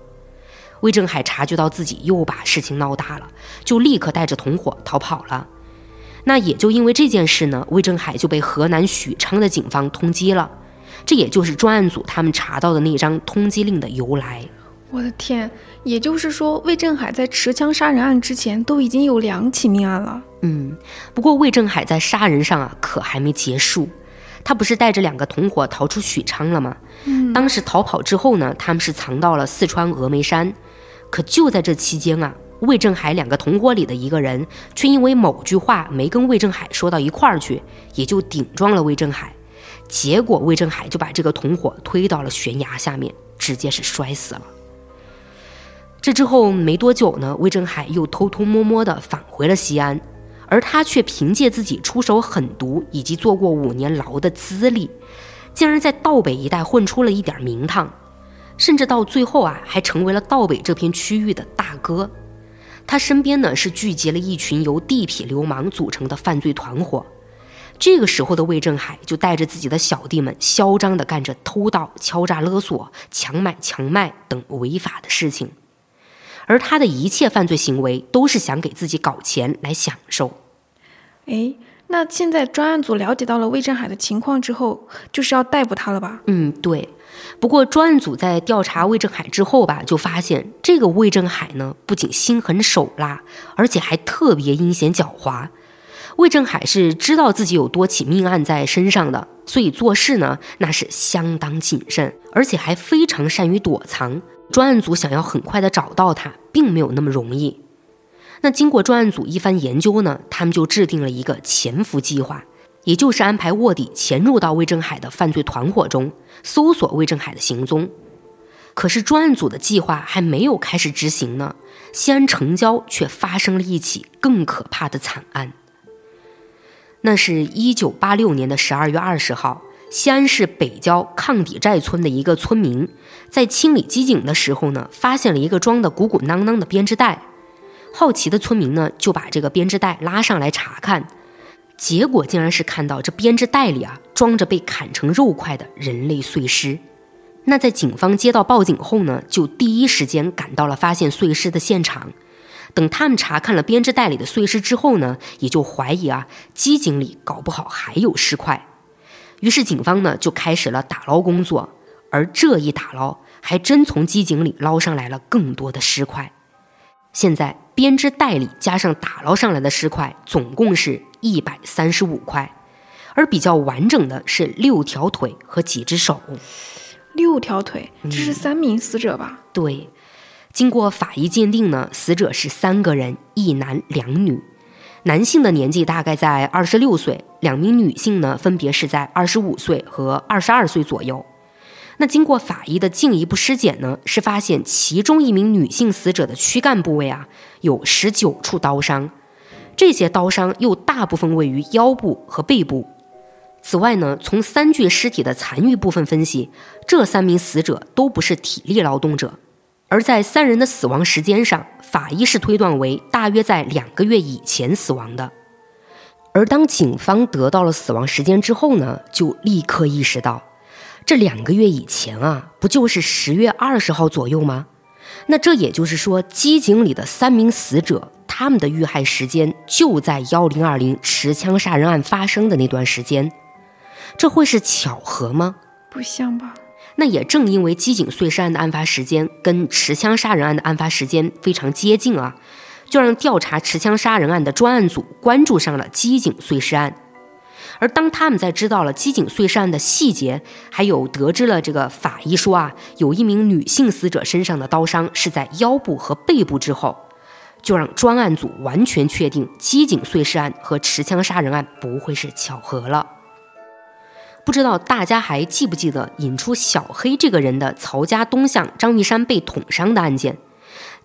[SPEAKER 2] 魏正海察觉到自己又把事情闹大了，就立刻带着同伙逃跑了。那也就因为这件事呢，魏正海就被河南许昌的警方通缉了。这也就是专案组他们查到的那张通缉令的由来。
[SPEAKER 3] 我的天，也就是说，魏振海在持枪杀人案之前都已经有两起命案了。
[SPEAKER 2] 嗯，不过魏振海在杀人上啊，可还没结束。他不是带着两个同伙逃出许昌了吗？
[SPEAKER 3] 嗯，
[SPEAKER 2] 当时逃跑之后呢，他们是藏到了四川峨眉山。可就在这期间啊，魏振海两个同伙里的一个人，却因为某句话没跟魏振海说到一块儿去，也就顶撞了魏振海。结果魏振海就把这个同伙推到了悬崖下面，直接是摔死了。这之后没多久呢，魏振海又偷偷摸摸地返回了西安，而他却凭借自己出手狠毒以及做过五年牢的资历，竟然在道北一带混出了一点名堂，甚至到最后啊，还成为了道北这片区域的大哥。他身边呢是聚集了一群由地痞流氓组成的犯罪团伙。这个时候的魏振海就带着自己的小弟们，嚣张地干着偷盗、敲诈勒索、强买强卖等违法的事情。而他的一切犯罪行为都是想给自己搞钱来享受。
[SPEAKER 3] 哎，那现在专案组了解到了魏振海的情况之后，就是要逮捕他了吧？
[SPEAKER 2] 嗯，对。不过专案组在调查魏振海之后吧，就发现这个魏振海呢，不仅心狠手辣，而且还特别阴险狡猾。魏振海是知道自己有多起命案在身上的，所以做事呢，那是相当谨慎，而且还非常善于躲藏。专案组想要很快的找到他，并没有那么容易。那经过专案组一番研究呢，他们就制定了一个潜伏计划，也就是安排卧底潜入到魏振海的犯罪团伙中，搜索魏振海的行踪。可是专案组的计划还没有开始执行呢，西安城郊却发生了一起更可怕的惨案。那是一九八六年的十二月二十号。西安市北郊抗底寨村的一个村民，在清理机井的时候呢，发现了一个装的鼓鼓囊囊的编织袋。好奇的村民呢，就把这个编织袋拉上来查看，结果竟然是看到这编织袋里啊，装着被砍成肉块的人类碎尸。那在警方接到报警后呢，就第一时间赶到了发现碎尸的现场。等他们查看了编织袋里的碎尸之后呢，也就怀疑啊，机井里搞不好还有尸块。于是警方呢就开始了打捞工作，而这一打捞，还真从机井里捞上来了更多的尸块。现在编织袋里加上打捞上来的尸块，总共是一百三十五块，而比较完整的是六条腿和几只手。
[SPEAKER 3] 六条腿，这是三名死者吧？
[SPEAKER 2] 对，经过法医鉴定呢，死者是三个人，一男两女。男性的年纪大概在二十六岁，两名女性呢分别是在二十五岁和二十二岁左右。那经过法医的进一步尸检呢，是发现其中一名女性死者的躯干部位啊有十九处刀伤，这些刀伤又大部分位于腰部和背部。此外呢，从三具尸体的残余部分分析，这三名死者都不是体力劳动者。而在三人的死亡时间上，法医是推断为大约在两个月以前死亡的。而当警方得到了死亡时间之后呢，就立刻意识到，这两个月以前啊，不就是十月二十号左右吗？那这也就是说，机井里的三名死者，他们的遇害时间就在幺零二零持枪杀人案发生的那段时间，这会是巧合吗？
[SPEAKER 3] 不像吧。
[SPEAKER 2] 那也正因为机井碎尸案的案发时间跟持枪杀人案的案发时间非常接近啊，就让调查持枪杀人案的专案组关注上了机井碎尸案。而当他们在知道了机井碎尸案的细节，还有得知了这个法医说啊，有一名女性死者身上的刀伤是在腰部和背部之后，就让专案组完全确定机井碎尸案和持枪杀人案不会是巧合了。不知道大家还记不记得引出小黑这个人的曹家东巷张玉山被捅伤的案件？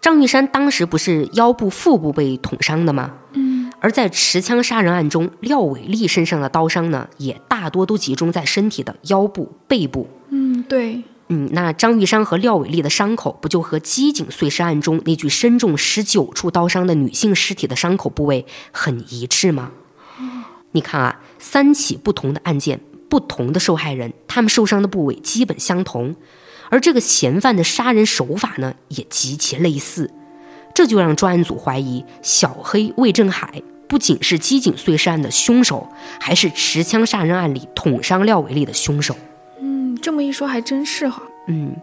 [SPEAKER 2] 张玉山当时不是腰部、腹部被捅伤的吗？
[SPEAKER 3] 嗯。
[SPEAKER 2] 而在持枪杀人案中，廖伟丽身上的刀伤呢，也大多都集中在身体的腰部、背部。
[SPEAKER 3] 嗯，对。
[SPEAKER 2] 嗯，那张玉山和廖伟丽的伤口，不就和机警碎尸案中那具身中十九处刀伤的女性尸体的伤口部位很一致吗？你看啊，三起不同的案件，不同的受害人，他们受伤的部位基本相同，而这个嫌犯的杀人手法呢，也极其类似。这就让专案组怀疑小黑魏振海不仅是机井碎尸案的凶手，还是持枪杀人案里捅伤廖伟丽的凶手。
[SPEAKER 3] 嗯，这么一说还真是哈。
[SPEAKER 2] 嗯，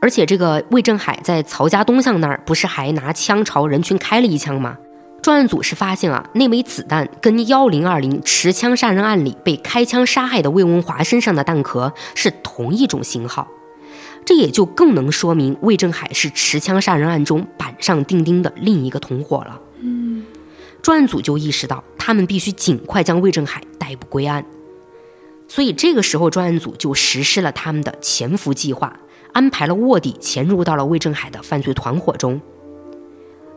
[SPEAKER 2] 而且这个魏振海在曹家东巷那儿不是还拿枪朝人群开了一枪吗？专案组是发现啊，那枚子弹跟幺零二零持枪杀人案里被开枪杀害的魏文华身上的弹壳是同一种型号。这也就更能说明魏振海是持枪杀人案中板上钉钉的另一个同伙了。
[SPEAKER 3] 嗯，
[SPEAKER 2] 专案组就意识到，他们必须尽快将魏振海逮捕归案。所以这个时候，专案组就实施了他们的潜伏计划，安排了卧底潜入到了魏振海的犯罪团伙中。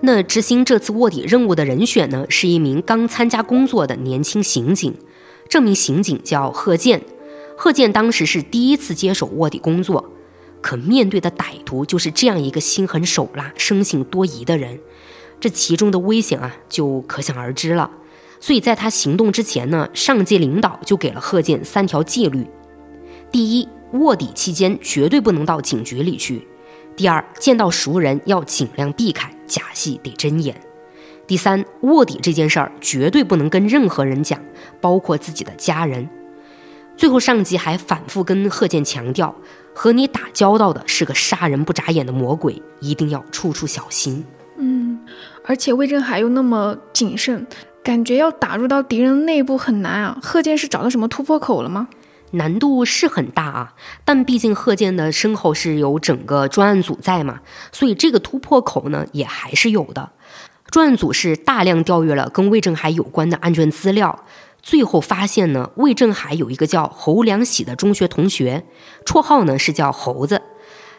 [SPEAKER 2] 那执行这次卧底任务的人选呢，是一名刚参加工作的年轻刑警。这名刑警叫贺建，贺建当时是第一次接手卧底工作。可面对的歹徒就是这样一个心狠手辣、生性多疑的人，这其中的危险啊，就可想而知了。所以在他行动之前呢，上级领导就给了贺建三条戒律：第一，卧底期间绝对不能到警局里去；第二，见到熟人要尽量避开，假戏得真演；第三，卧底这件事儿绝对不能跟任何人讲，包括自己的家人。最后，上级还反复跟贺建强调。和你打交道的是个杀人不眨眼的魔鬼，一定要处处小心。
[SPEAKER 3] 嗯，而且魏振海又那么谨慎，感觉要打入到敌人内部很难啊。贺建是找到什么突破口了吗？
[SPEAKER 2] 难度是很大啊，但毕竟贺建的身后是有整个专案组在嘛，所以这个突破口呢也还是有的。专案组是大量调阅了跟魏振海有关的案卷资料。最后发现呢，魏振海有一个叫侯良喜的中学同学，绰号呢是叫猴子。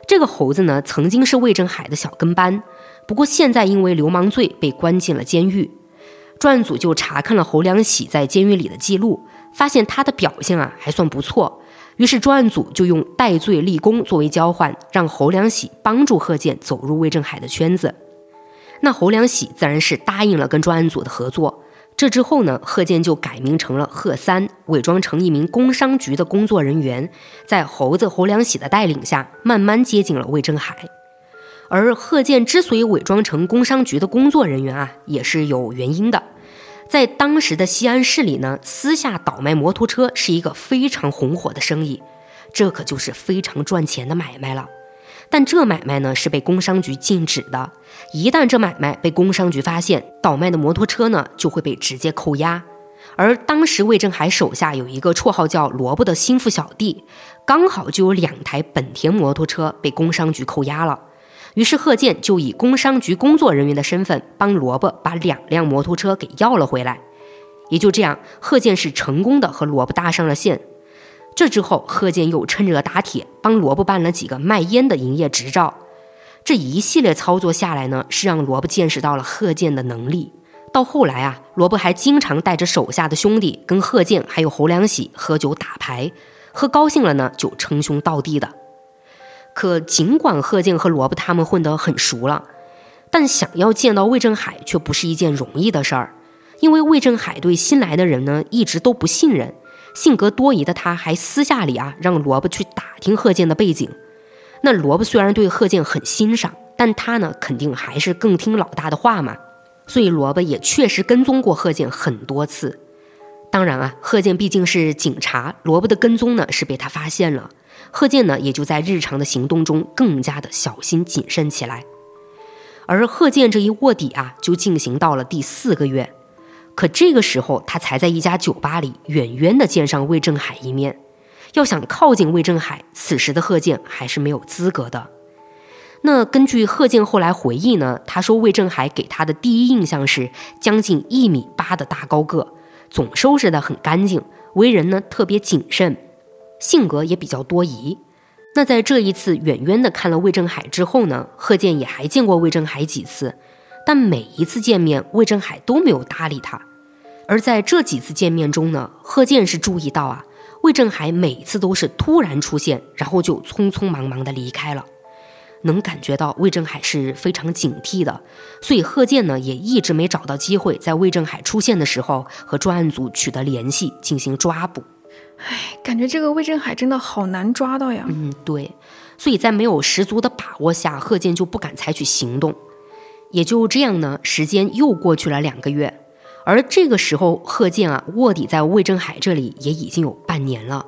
[SPEAKER 2] 这个猴子呢曾经是魏振海的小跟班，不过现在因为流氓罪被关进了监狱。专案组就查看了侯良喜在监狱里的记录，发现他的表现啊还算不错。于是专案组就用戴罪立功作为交换，让侯良喜帮助贺建走入魏振海的圈子。那侯良喜自然是答应了跟专案组的合作。这之后呢，贺建就改名成了贺三，伪装成一名工商局的工作人员，在猴子侯良喜的带领下，慢慢接近了魏振海。而贺建之所以伪装成工商局的工作人员啊，也是有原因的。在当时的西安市里呢，私下倒卖摩托车是一个非常红火的生意，这可就是非常赚钱的买卖了。但这买卖呢是被工商局禁止的，一旦这买卖被工商局发现，倒卖的摩托车呢就会被直接扣押。而当时魏振海手下有一个绰号叫萝卜的心腹小弟，刚好就有两台本田摩托车被工商局扣押了。于是贺建就以工商局工作人员的身份帮萝卜把两辆摩托车给要了回来。也就这样，贺建是成功的和萝卜搭上了线。这之后，贺建又趁热打铁，帮萝卜办了几个卖烟的营业执照。这一系列操作下来呢，是让萝卜见识到了贺建的能力。到后来啊，萝卜还经常带着手下的兄弟跟贺建还有侯良喜喝酒打牌，喝高兴了呢，就称兄道弟的。可尽管贺建和萝卜他们混得很熟了，但想要见到魏振海却不是一件容易的事儿，因为魏振海对新来的人呢一直都不信任，性格多疑的他还私下里啊让萝卜去打听贺建的背景。那萝卜虽然对贺建很欣赏，但他呢肯定还是更听老大的话嘛，所以萝卜也确实跟踪过贺建很多次。当然啊，贺建毕竟是警察，萝卜的跟踪呢是被他发现了。贺建呢，也就在日常的行动中更加的小心谨慎起来。而贺建这一卧底啊，就进行到了第四个月。可这个时候，他才在一家酒吧里远远的见上魏振海一面。要想靠近魏振海，此时的贺建还是没有资格的。那根据贺建后来回忆呢，他说魏振海给他的第一印象是将近一米八的大高个，总收拾得很干净，为人呢特别谨慎。性格也比较多疑。那在这一次远远的看了魏振海之后呢，贺建也还见过魏振海几次，但每一次见面，魏振海都没有搭理他。而在这几次见面中呢，贺建是注意到啊，魏振海每次都是突然出现，然后就匆匆忙忙的离开了，能感觉到魏振海是非常警惕的。所以贺建呢，也一直没找到机会在魏振海出现的时候和专案组取得联系，进行抓捕。
[SPEAKER 3] 唉，感觉这个魏振海真的好难抓到呀。
[SPEAKER 2] 嗯，对，所以在没有十足的把握下，贺建就不敢采取行动。也就这样呢，时间又过去了两个月，而这个时候，贺建啊卧底在魏振海这里也已经有半年了，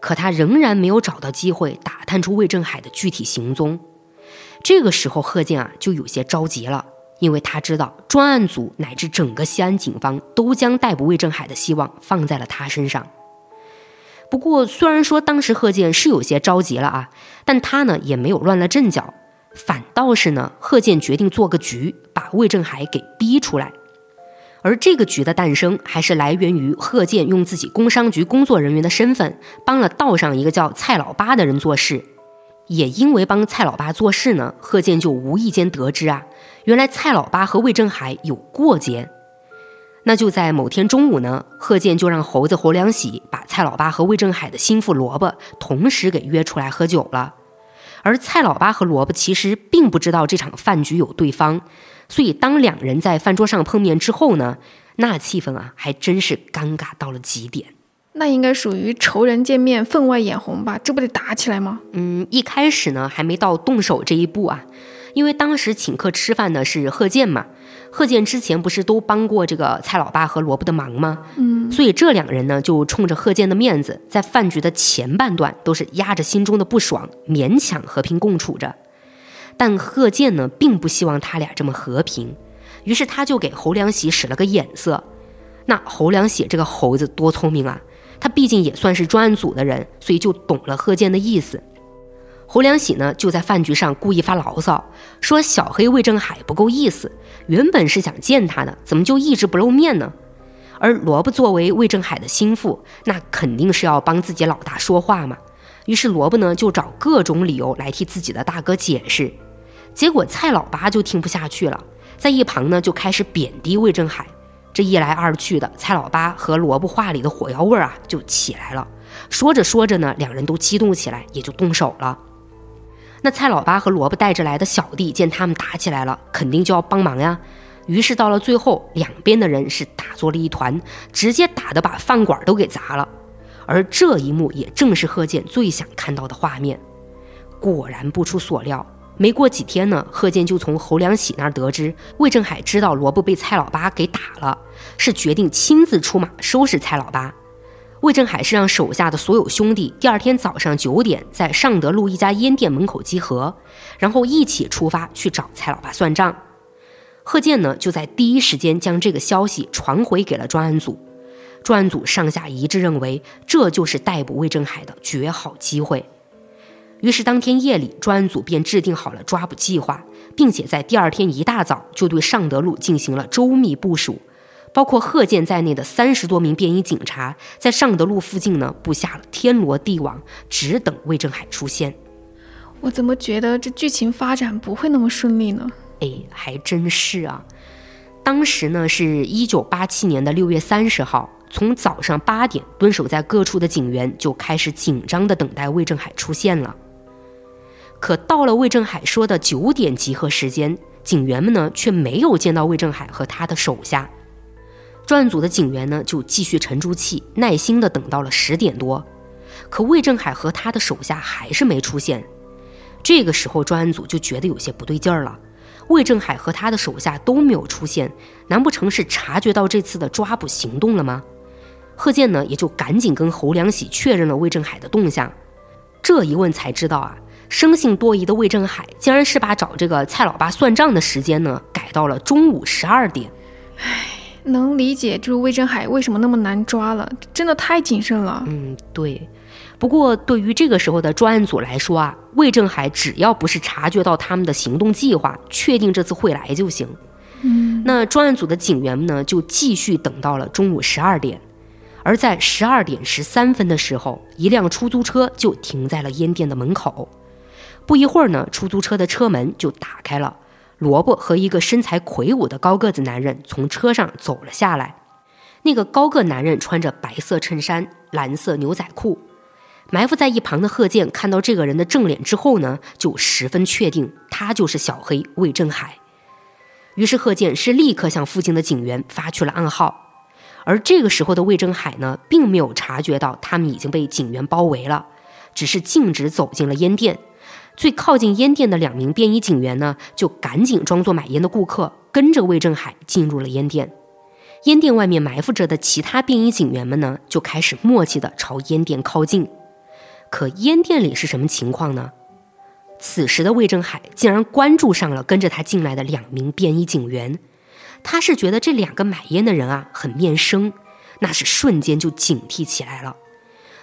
[SPEAKER 2] 可他仍然没有找到机会打探出魏振海的具体行踪。这个时候，贺建啊就有些着急了，因为他知道专案组乃至整个西安警方都将逮捕魏振海的希望放在了他身上。不过，虽然说当时贺建是有些着急了啊，但他呢也没有乱了阵脚，反倒是呢，贺建决定做个局，把魏振海给逼出来。而这个局的诞生，还是来源于贺建用自己工商局工作人员的身份，帮了道上一个叫蔡老八的人做事。也因为帮蔡老八做事呢，贺建就无意间得知啊，原来蔡老八和魏振海有过节。那就在某天中午呢，贺建就让猴子侯良喜把蔡老八和魏正海的心腹萝卜同时给约出来喝酒了。而蔡老八和萝卜其实并不知道这场饭局有对方，所以当两人在饭桌上碰面之后呢，那气氛啊还真是尴尬到了极点。
[SPEAKER 3] 那应该属于仇人见面分外眼红吧？这不得打起来吗？
[SPEAKER 2] 嗯，一开始呢还没到动手这一步啊，因为当时请客吃饭的是贺建嘛。贺建之前不是都帮过这个蔡老八和萝卜的忙吗？
[SPEAKER 3] 嗯，
[SPEAKER 2] 所以这两人呢，就冲着贺建的面子，在饭局的前半段都是压着心中的不爽，勉强和平共处着。但贺建呢，并不希望他俩这么和平，于是他就给侯良喜使了个眼色。那侯良喜这个猴子多聪明啊，他毕竟也算是专案组的人，所以就懂了贺建的意思。侯良喜呢，就在饭局上故意发牢骚，说小黑魏正海不够意思，原本是想见他的，怎么就一直不露面呢？而萝卜作为魏振海的心腹，那肯定是要帮自己老大说话嘛。于是萝卜呢，就找各种理由来替自己的大哥解释。结果蔡老八就听不下去了，在一旁呢就开始贬低魏振海。这一来二去的，蔡老八和萝卜话里的火药味啊就起来了。说着说着呢，两人都激动起来，也就动手了。那蔡老八和萝卜带着来的小弟见他们打起来了，肯定就要帮忙呀。于是到了最后，两边的人是打作了一团，直接打得把饭馆都给砸了。而这一幕也正是贺建最想看到的画面。果然不出所料，没过几天呢，贺建就从侯良喜那儿得知魏振海知道萝卜被蔡老八给打了，是决定亲自出马收拾蔡老八。魏振海是让手下的所有兄弟第二天早上九点在尚德路一家烟店门口集合，然后一起出发去找蔡老八算账。贺建呢就在第一时间将这个消息传回给了专案组，专案组上下一致认为这就是逮捕魏振海的绝好机会。于是当天夜里，专案组便制定好了抓捕计划，并且在第二天一大早就对尚德路进行了周密部署。包括贺建在内的三十多名便衣警察，在尚德路附近呢布下了天罗地网，只等魏正海出现。
[SPEAKER 3] 我怎么觉得这剧情发展不会那么顺利呢？
[SPEAKER 2] 哎，还真是啊！当时呢是一九八七年的六月三十号，从早上八点，蹲守在各处的警员就开始紧张地等待魏正海出现了。可到了魏正海说的九点集合时间，警员们呢却没有见到魏正海和他的手下。专案组的警员呢就继续沉住气，耐心的等到了十点多，可魏正海和他的手下还是没出现。这个时候，专案组就觉得有些不对劲儿了。魏正海和他的手下都没有出现，难不成是察觉到这次的抓捕行动了吗？贺建呢也就赶紧跟侯良喜确认了魏正海的动向。这一问才知道啊，生性多疑的魏正海竟然是把找这个蔡老八算账的时间呢改到了中午十二点。
[SPEAKER 3] 唉，能理解，就是魏正海为什么那么难抓了，真的太谨慎了。
[SPEAKER 2] 嗯，对。不过，对于这个时候的专案组来说啊，魏正海只要不是察觉到他们的行动计划，确定这次会来就行。
[SPEAKER 3] 嗯，
[SPEAKER 2] 那专案组的警员们呢，就继续等到了中午十二点。而在十二点十三分的时候，一辆出租车就停在了烟店的门口。不一会儿呢，出租车的车门就打开了，萝卜和一个身材魁梧的高个子男人从车上走了下来。那个高个男人穿着白色衬衫、蓝色牛仔裤。埋伏在一旁的贺建看到这个人的正脸之后呢，就十分确定他就是小黑魏振海。于是贺建是立刻向附近的警员发去了暗号。而这个时候的魏振海呢，并没有察觉到他们已经被警员包围了，只是径直走进了烟店。最靠近烟店的两名便衣警员呢，就赶紧装作买烟的顾客，跟着魏正海进入了烟店。烟店外面埋伏着的其他便衣警员们呢，就开始默契地朝烟店靠近。可烟店里是什么情况呢？此时的魏正海竟然关注上了跟着他进来的两名便衣警员，他是觉得这两个买烟的人啊很面生，那是瞬间就警惕起来了。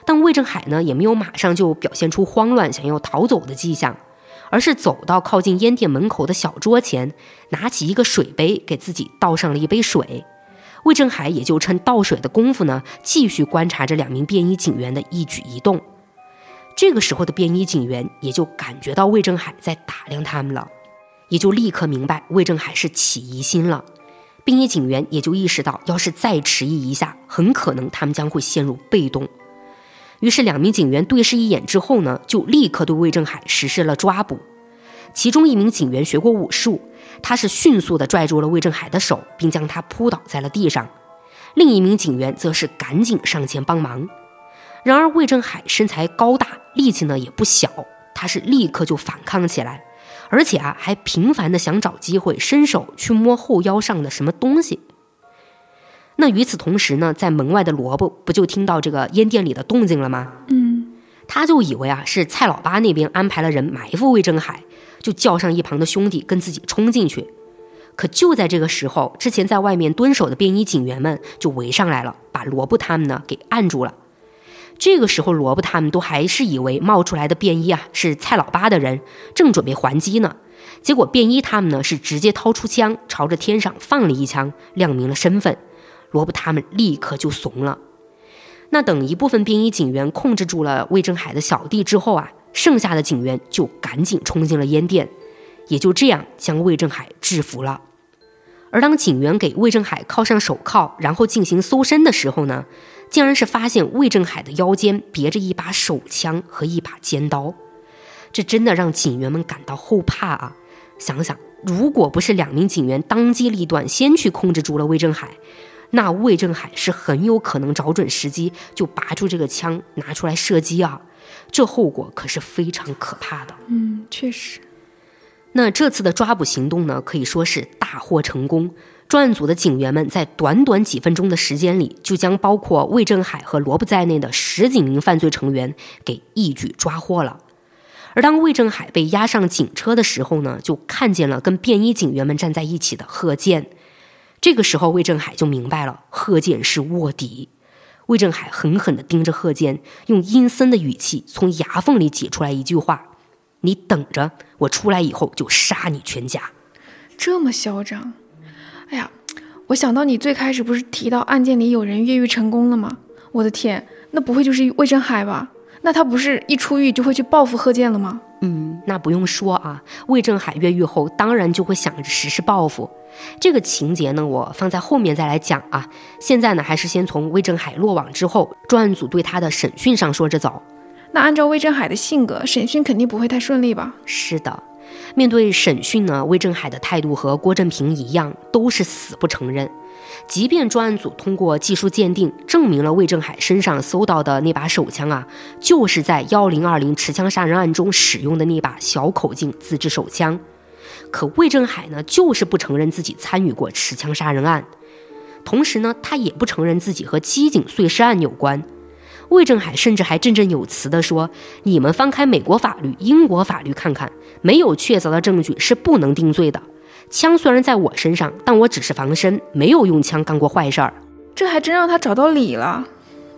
[SPEAKER 2] 但魏正海呢也没有马上就表现出慌乱想要逃走的迹象，而是走到靠近烟店门口的小桌前，拿起一个水杯给自己倒上了一杯水。魏正海也就趁倒水的功夫呢，继续观察着两名便衣警员的一举一动。这个时候的便衣警员也就感觉到魏正海在打量他们了，也就立刻明白魏正海是起疑心了。便衣警员也就意识到，要是再迟疑一下，很可能他们将会陷入被动。于是两名警员对视一眼之后呢，就立刻对魏正海实施了抓捕。其中一名警员学过武术，他是迅速地拽住了魏正海的手，并将他扑倒在了地上。另一名警员则是赶紧上前帮忙。然而魏正海身材高大。力气呢也不小，他是立刻就反抗起来，而且啊还频繁的想找机会伸手去摸后腰上的什么东西。那与此同时呢，在门外的萝卜不就听到这个烟店里的动静了吗？
[SPEAKER 3] 嗯，
[SPEAKER 2] 他就以为啊是蔡老八那边安排了人埋伏魏正海，就叫上一旁的兄弟跟自己冲进去。可就在这个时候，之前在外面蹲守的便衣警员们就围上来了，把萝卜他们呢给按住了。这个时候，萝卜他们都还是以为冒出来的便衣啊是蔡老八的人，正准备还击呢。结果便衣他们呢是直接掏出枪，朝着天上放了一枪，亮明了身份。罗布他们立刻就怂了。那等一部分便衣警员控制住了魏正海的小弟之后啊，剩下的警员就赶紧冲进了烟店，也就这样将魏正海制服了。而当警员给魏正海铐上手铐，然后进行搜身的时候呢？竟然是发现魏正海的腰间别着一把手枪和一把尖刀，这真的让警员们感到后怕啊！想想，如果不是两名警员当机立断，先去控制住了魏正海，那魏正海是很有可能找准时机就拔出这个枪拿出来射击啊！这后果可是非常可怕的。
[SPEAKER 3] 嗯，确实。
[SPEAKER 2] 那这次的抓捕行动呢，可以说是大获成功。专案组的警员们在短短几分钟的时间里，就将包括魏正海和罗布在内的十几名犯罪成员给一举抓获了。而当魏正海被押上警车的时候呢，就看见了跟便衣警员们站在一起的贺建。这个时候，魏正海就明白了贺建是卧底。魏正海狠狠地盯着贺建，用阴森的语气从牙缝里挤出来一句话：“你等着，我出来以后就杀你全家。”
[SPEAKER 3] 这么嚣张。哎呀，我想到你最开始不是提到案件里有人越狱成功了吗？我的天，那不会就是魏正海吧？那他不是一出狱就会去报复贺建了吗？
[SPEAKER 2] 嗯，那不用说啊，魏正海越狱后当然就会想着实施报复。这个情节呢，我放在后面再来讲啊。现在呢，还是先从魏正海落网之后，专案组对他的审讯上说着走。
[SPEAKER 3] 那按照魏正海的性格，审讯肯定不会太顺利吧？
[SPEAKER 2] 是的，面对审讯呢，魏正海的态度和郭振平一样，都是死不承认。即便专案组通过技术鉴定证明了魏振海身上搜到的那把手枪啊，就是在幺零二零持枪杀人案中使用的那把小口径自制手枪，可魏振海呢，就是不承认自己参与过持枪杀人案，同时呢，他也不承认自己和机井碎尸案有关。魏振海甚至还振振有词地说：“你们翻开美国法律、英国法律看看，没有确凿的证据是不能定罪的。枪虽然在我身上，但我只是防身，没有用枪干过坏事儿。
[SPEAKER 3] 这还真让他找到理了。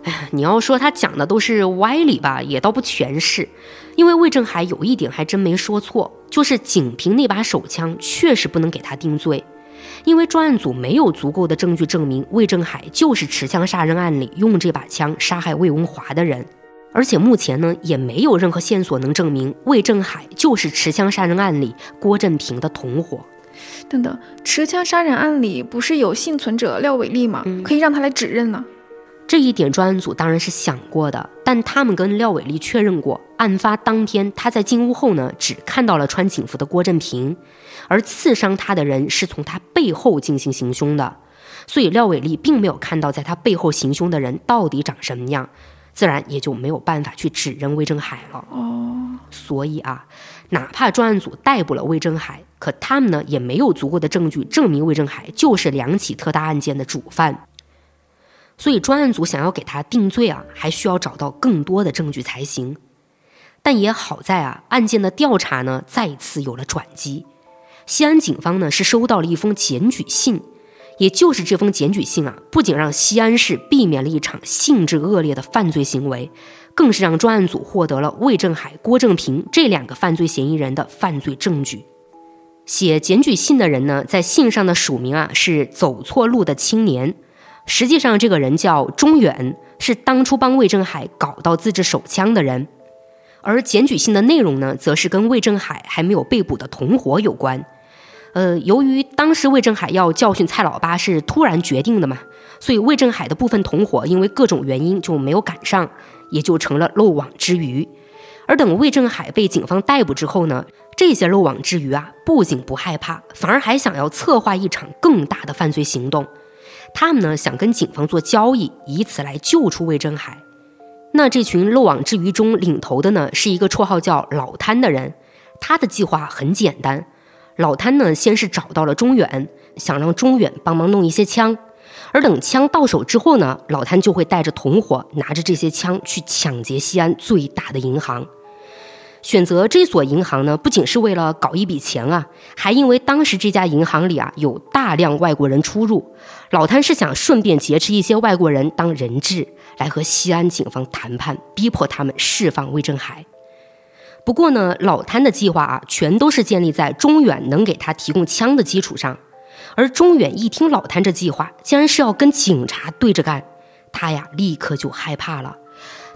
[SPEAKER 2] 哎，你要说他讲的都是歪理吧，也倒不全是。因为魏正海有一点还真没说错，就是仅凭那把手枪，确实不能给他定罪。”因为专案组没有足够的证据证明魏正海就是持枪杀人案里用这把枪杀害魏文华的人，而且目前呢也没有任何线索能证明魏正海就是持枪杀人案里郭振平的同伙。
[SPEAKER 3] 等等，持枪杀人案里不是有幸存者廖伟丽吗？可以让他来指认呢。
[SPEAKER 2] 这一点专案组当然是想过的，但他们跟廖伟丽确认过，案发当天他在进屋后呢，只看到了穿警服的郭振平，而刺伤他的人是从他背后进行行凶的，所以廖伟丽并没有看到在他背后行凶的人到底长什么样，自然也就没有办法去指认魏振海了。
[SPEAKER 3] 哦，
[SPEAKER 2] 所以啊，哪怕专案组逮捕了魏振海，可他们呢也没有足够的证据证明魏振海就是两起特大案件的主犯。所以专案组想要给他定罪啊，还需要找到更多的证据才行。但也好在啊，案件的调查呢再次有了转机。西安警方呢是收到了一封检举信，也就是这封检举信啊，不仅让西安市避免了一场性质恶劣的犯罪行为，更是让专案组获得了魏振海、郭正平这两个犯罪嫌疑人的犯罪证据。写检举信的人呢，在信上的署名啊是走错路的青年。实际上，这个人叫钟远，是当初帮魏振海搞到自制手枪的人。而检举信的内容呢，则是跟魏振海还没有被捕的同伙有关。呃，由于当时魏振海要教训蔡老八是突然决定的嘛，所以魏振海的部分同伙因为各种原因就没有赶上，也就成了漏网之鱼。而等魏振海被警方逮捕之后呢，这些漏网之鱼啊，不仅不害怕，反而还想要策划一场更大的犯罪行动。他们呢想跟警方做交易，以此来救出魏振海。那这群漏网之鱼中领头的呢是一个绰号叫老贪的人，他的计划很简单。老贪呢先是找到了中远，想让中远帮忙弄一些枪，而等枪到手之后呢，老贪就会带着同伙拿着这些枪去抢劫西安最大的银行。选择这所银行呢，不仅是为了搞一笔钱啊，还因为当时这家银行里啊有大量外国人出入，老贪是想顺便劫持一些外国人当人质，来和西安警方谈判，逼迫他们释放魏振海。不过呢，老贪的计划啊，全都是建立在中远能给他提供枪的基础上，而中远一听老贪这计划，竟然是要跟警察对着干，他呀立刻就害怕了。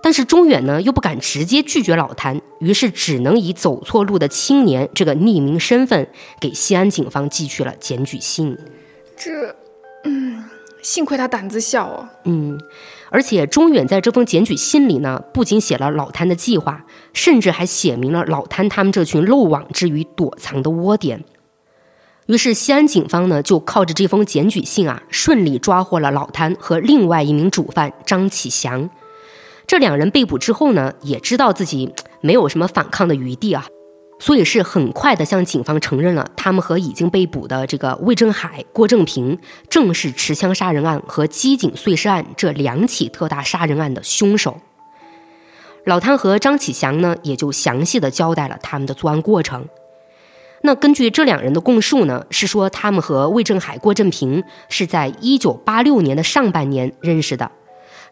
[SPEAKER 2] 但是中远呢又不敢直接拒绝老谭，于是只能以走错路的青年这个匿名身份给西安警方寄去了检举信。
[SPEAKER 3] 这，嗯，幸亏他胆子小哦。
[SPEAKER 2] 嗯，而且中远在这封检举信里呢，不仅写了老谭的计划，甚至还写明了老谭他们这群漏网之鱼躲藏的窝点。于是西安警方呢就靠着这封检举信啊，顺利抓获了老谭和另外一名主犯张启祥。这两人被捕之后呢，也知道自己没有什么反抗的余地啊，所以是很快的向警方承认了他们和已经被捕的这个魏振海、郭正平正是持枪杀人案和机井碎尸案这两起特大杀人案的凶手。老汤和张启祥呢，也就详细的交代了他们的作案过程。那根据这两人的供述呢，是说他们和魏振海、郭正平是在一九八六年的上半年认识的。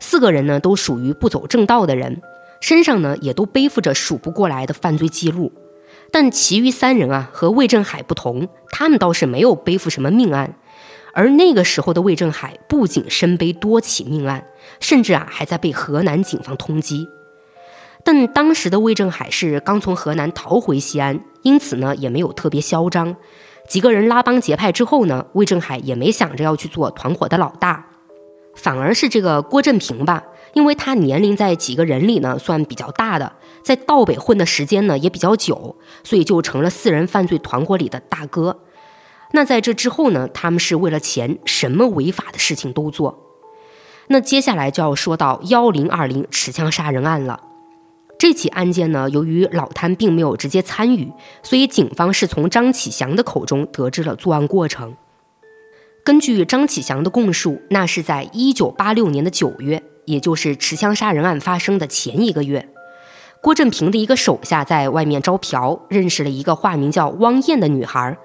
[SPEAKER 2] 四个人呢都属于不走正道的人，身上呢也都背负着数不过来的犯罪记录。但其余三人啊和魏振海不同，他们倒是没有背负什么命案。而那个时候的魏振海不仅身背多起命案，甚至啊还在被河南警方通缉。但当时的魏振海是刚从河南逃回西安，因此呢也没有特别嚣张。几个人拉帮结派之后呢，魏振海也没想着要去做团伙的老大。反而是这个郭振平吧，因为他年龄在几个人里呢算比较大的，在道北混的时间呢也比较久，所以就成了四人犯罪团伙里的大哥。那在这之后呢，他们是为了钱，什么违法的事情都做。那接下来就要说到幺零二零持枪杀人案了。这起案件呢，由于老贪并没有直接参与，所以警方是从张启祥的口中得知了作案过程。根据张启祥的供述，那是在一九八六年的九月，也就是持枪杀人案发生的前一个月，郭振平的一个手下在外面招嫖，认识了一个化名叫汪艳的女孩。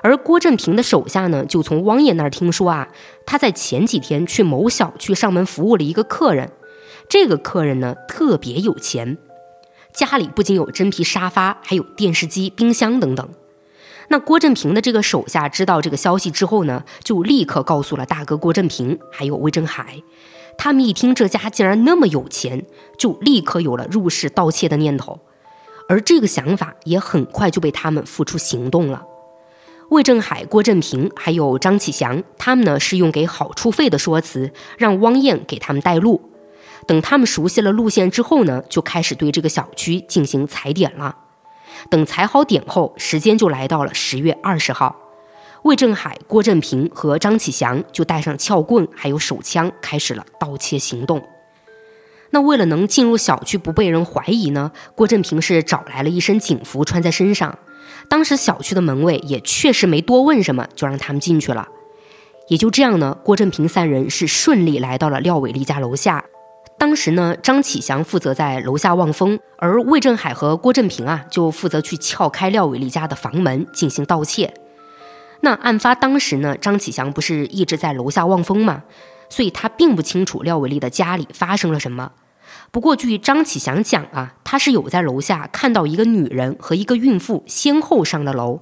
[SPEAKER 2] 而郭振平的手下呢，就从汪艳那儿听说啊，他在前几天去某小区上门服务了一个客人，这个客人呢特别有钱。家里不仅有真皮沙发，还有电视机、冰箱等等。那郭振平的这个手下知道这个消息之后呢，就立刻告诉了大哥郭振平，还有魏振海。他们一听这家竟然那么有钱，就立刻有了入室盗窃的念头。而这个想法也很快就被他们付出行动了。魏振海、郭振平还有张启祥，他们呢是用给好处费的说辞，让汪燕给他们带路。等他们熟悉了路线之后呢，就开始对这个小区进行踩点了。等踩好点后，时间就来到了十月二十号。魏振海、郭振平和张启祥就带上撬棍还有手枪，开始了盗窃行动。那为了能进入小区不被人怀疑呢，郭振平是找来了一身警服穿在身上。当时小区的门卫也确实没多问什么，就让他们进去了。也就这样呢，郭振平三人是顺利来到了廖伟丽家楼下。当时呢，张启祥负责在楼下望风，而魏振海和郭振平啊，就负责去撬开廖伟丽家的房门进行盗窃。那案发当时呢，张启祥不是一直在楼下望风吗？所以他并不清楚廖伟丽的家里发生了什么。不过据张启祥讲啊，他是有在楼下看到一个女人和一个孕妇先后上了楼，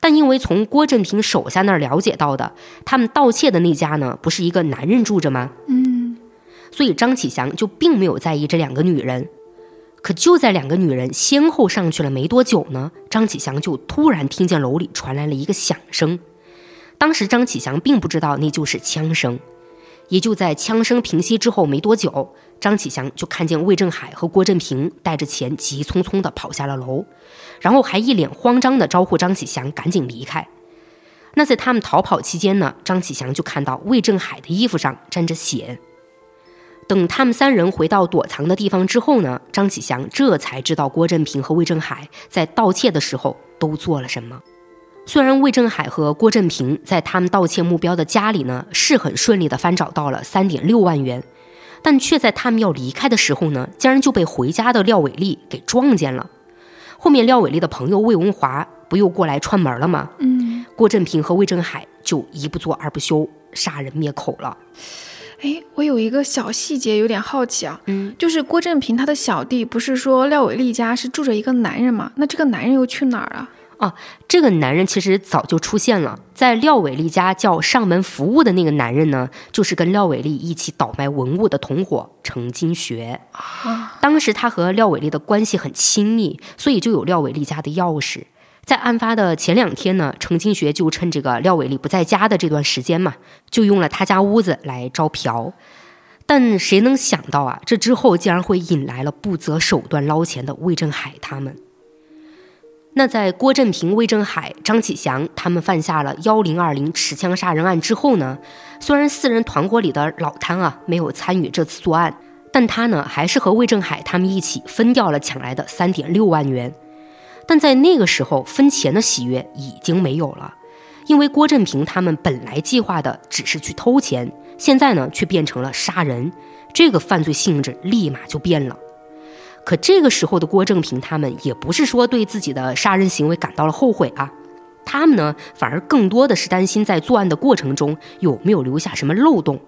[SPEAKER 2] 但因为从郭振平手下那儿了解到的，他们盗窃的那家呢，不是一个男人住着吗？
[SPEAKER 3] 嗯。
[SPEAKER 2] 所以张启祥就并没有在意这两个女人，可就在两个女人先后上去了没多久呢，张启祥就突然听见楼里传来了一个响声。当时张启祥并不知道那就是枪声，也就在枪声平息之后没多久，张启祥就看见魏振海和郭振平带着钱急匆匆地跑下了楼，然后还一脸慌张地招呼张启祥赶紧离开。那在他们逃跑期间呢，张启祥就看到魏振海的衣服上沾着血。等他们三人回到躲藏的地方之后呢，张启祥这才知道郭振平和魏振海在盗窃的时候都做了什么。虽然魏振海和郭振平在他们盗窃目标的家里呢是很顺利的翻找到了三点六万元，但却在他们要离开的时候呢，竟然就被回家的廖伟丽给撞见了。后面廖伟丽的朋友魏文华不又过来串门了吗？
[SPEAKER 3] 嗯，
[SPEAKER 2] 郭振平和魏振海就一不做二不休，杀人灭口了。
[SPEAKER 3] 哎，我有一个小细节有点好奇啊，
[SPEAKER 2] 嗯，
[SPEAKER 3] 就是郭振平他的小弟不是说廖伟丽家是住着一个男人吗？那这个男人又去哪儿了？
[SPEAKER 2] 啊，这个男人其实早就出现了，在廖伟丽家叫上门服务的那个男人呢，就是跟廖伟丽一起倒卖文物的同伙程金学。
[SPEAKER 3] 啊，
[SPEAKER 2] 当时他和廖伟丽的关系很亲密，所以就有廖伟丽家的钥匙。在案发的前两天呢，程金学就趁这个廖伟丽不在家的这段时间嘛，就用了他家屋子来招嫖。但谁能想到啊，这之后竟然会引来了不择手段捞钱的魏振海他们。那在郭振平、魏振海、张启祥他们犯下了幺零二零持枪杀人案之后呢，虽然四人团伙里的老贪啊没有参与这次作案，但他呢还是和魏振海他们一起分掉了抢来的三点六万元。但在那个时候，分钱的喜悦已经没有了，因为郭振平他们本来计划的只是去偷钱，现在呢却变成了杀人，这个犯罪性质立马就变了。可这个时候的郭正平他们也不是说对自己的杀人行为感到了后悔啊，他们呢反而更多的是担心在作案的过程中有没有留下什么漏洞。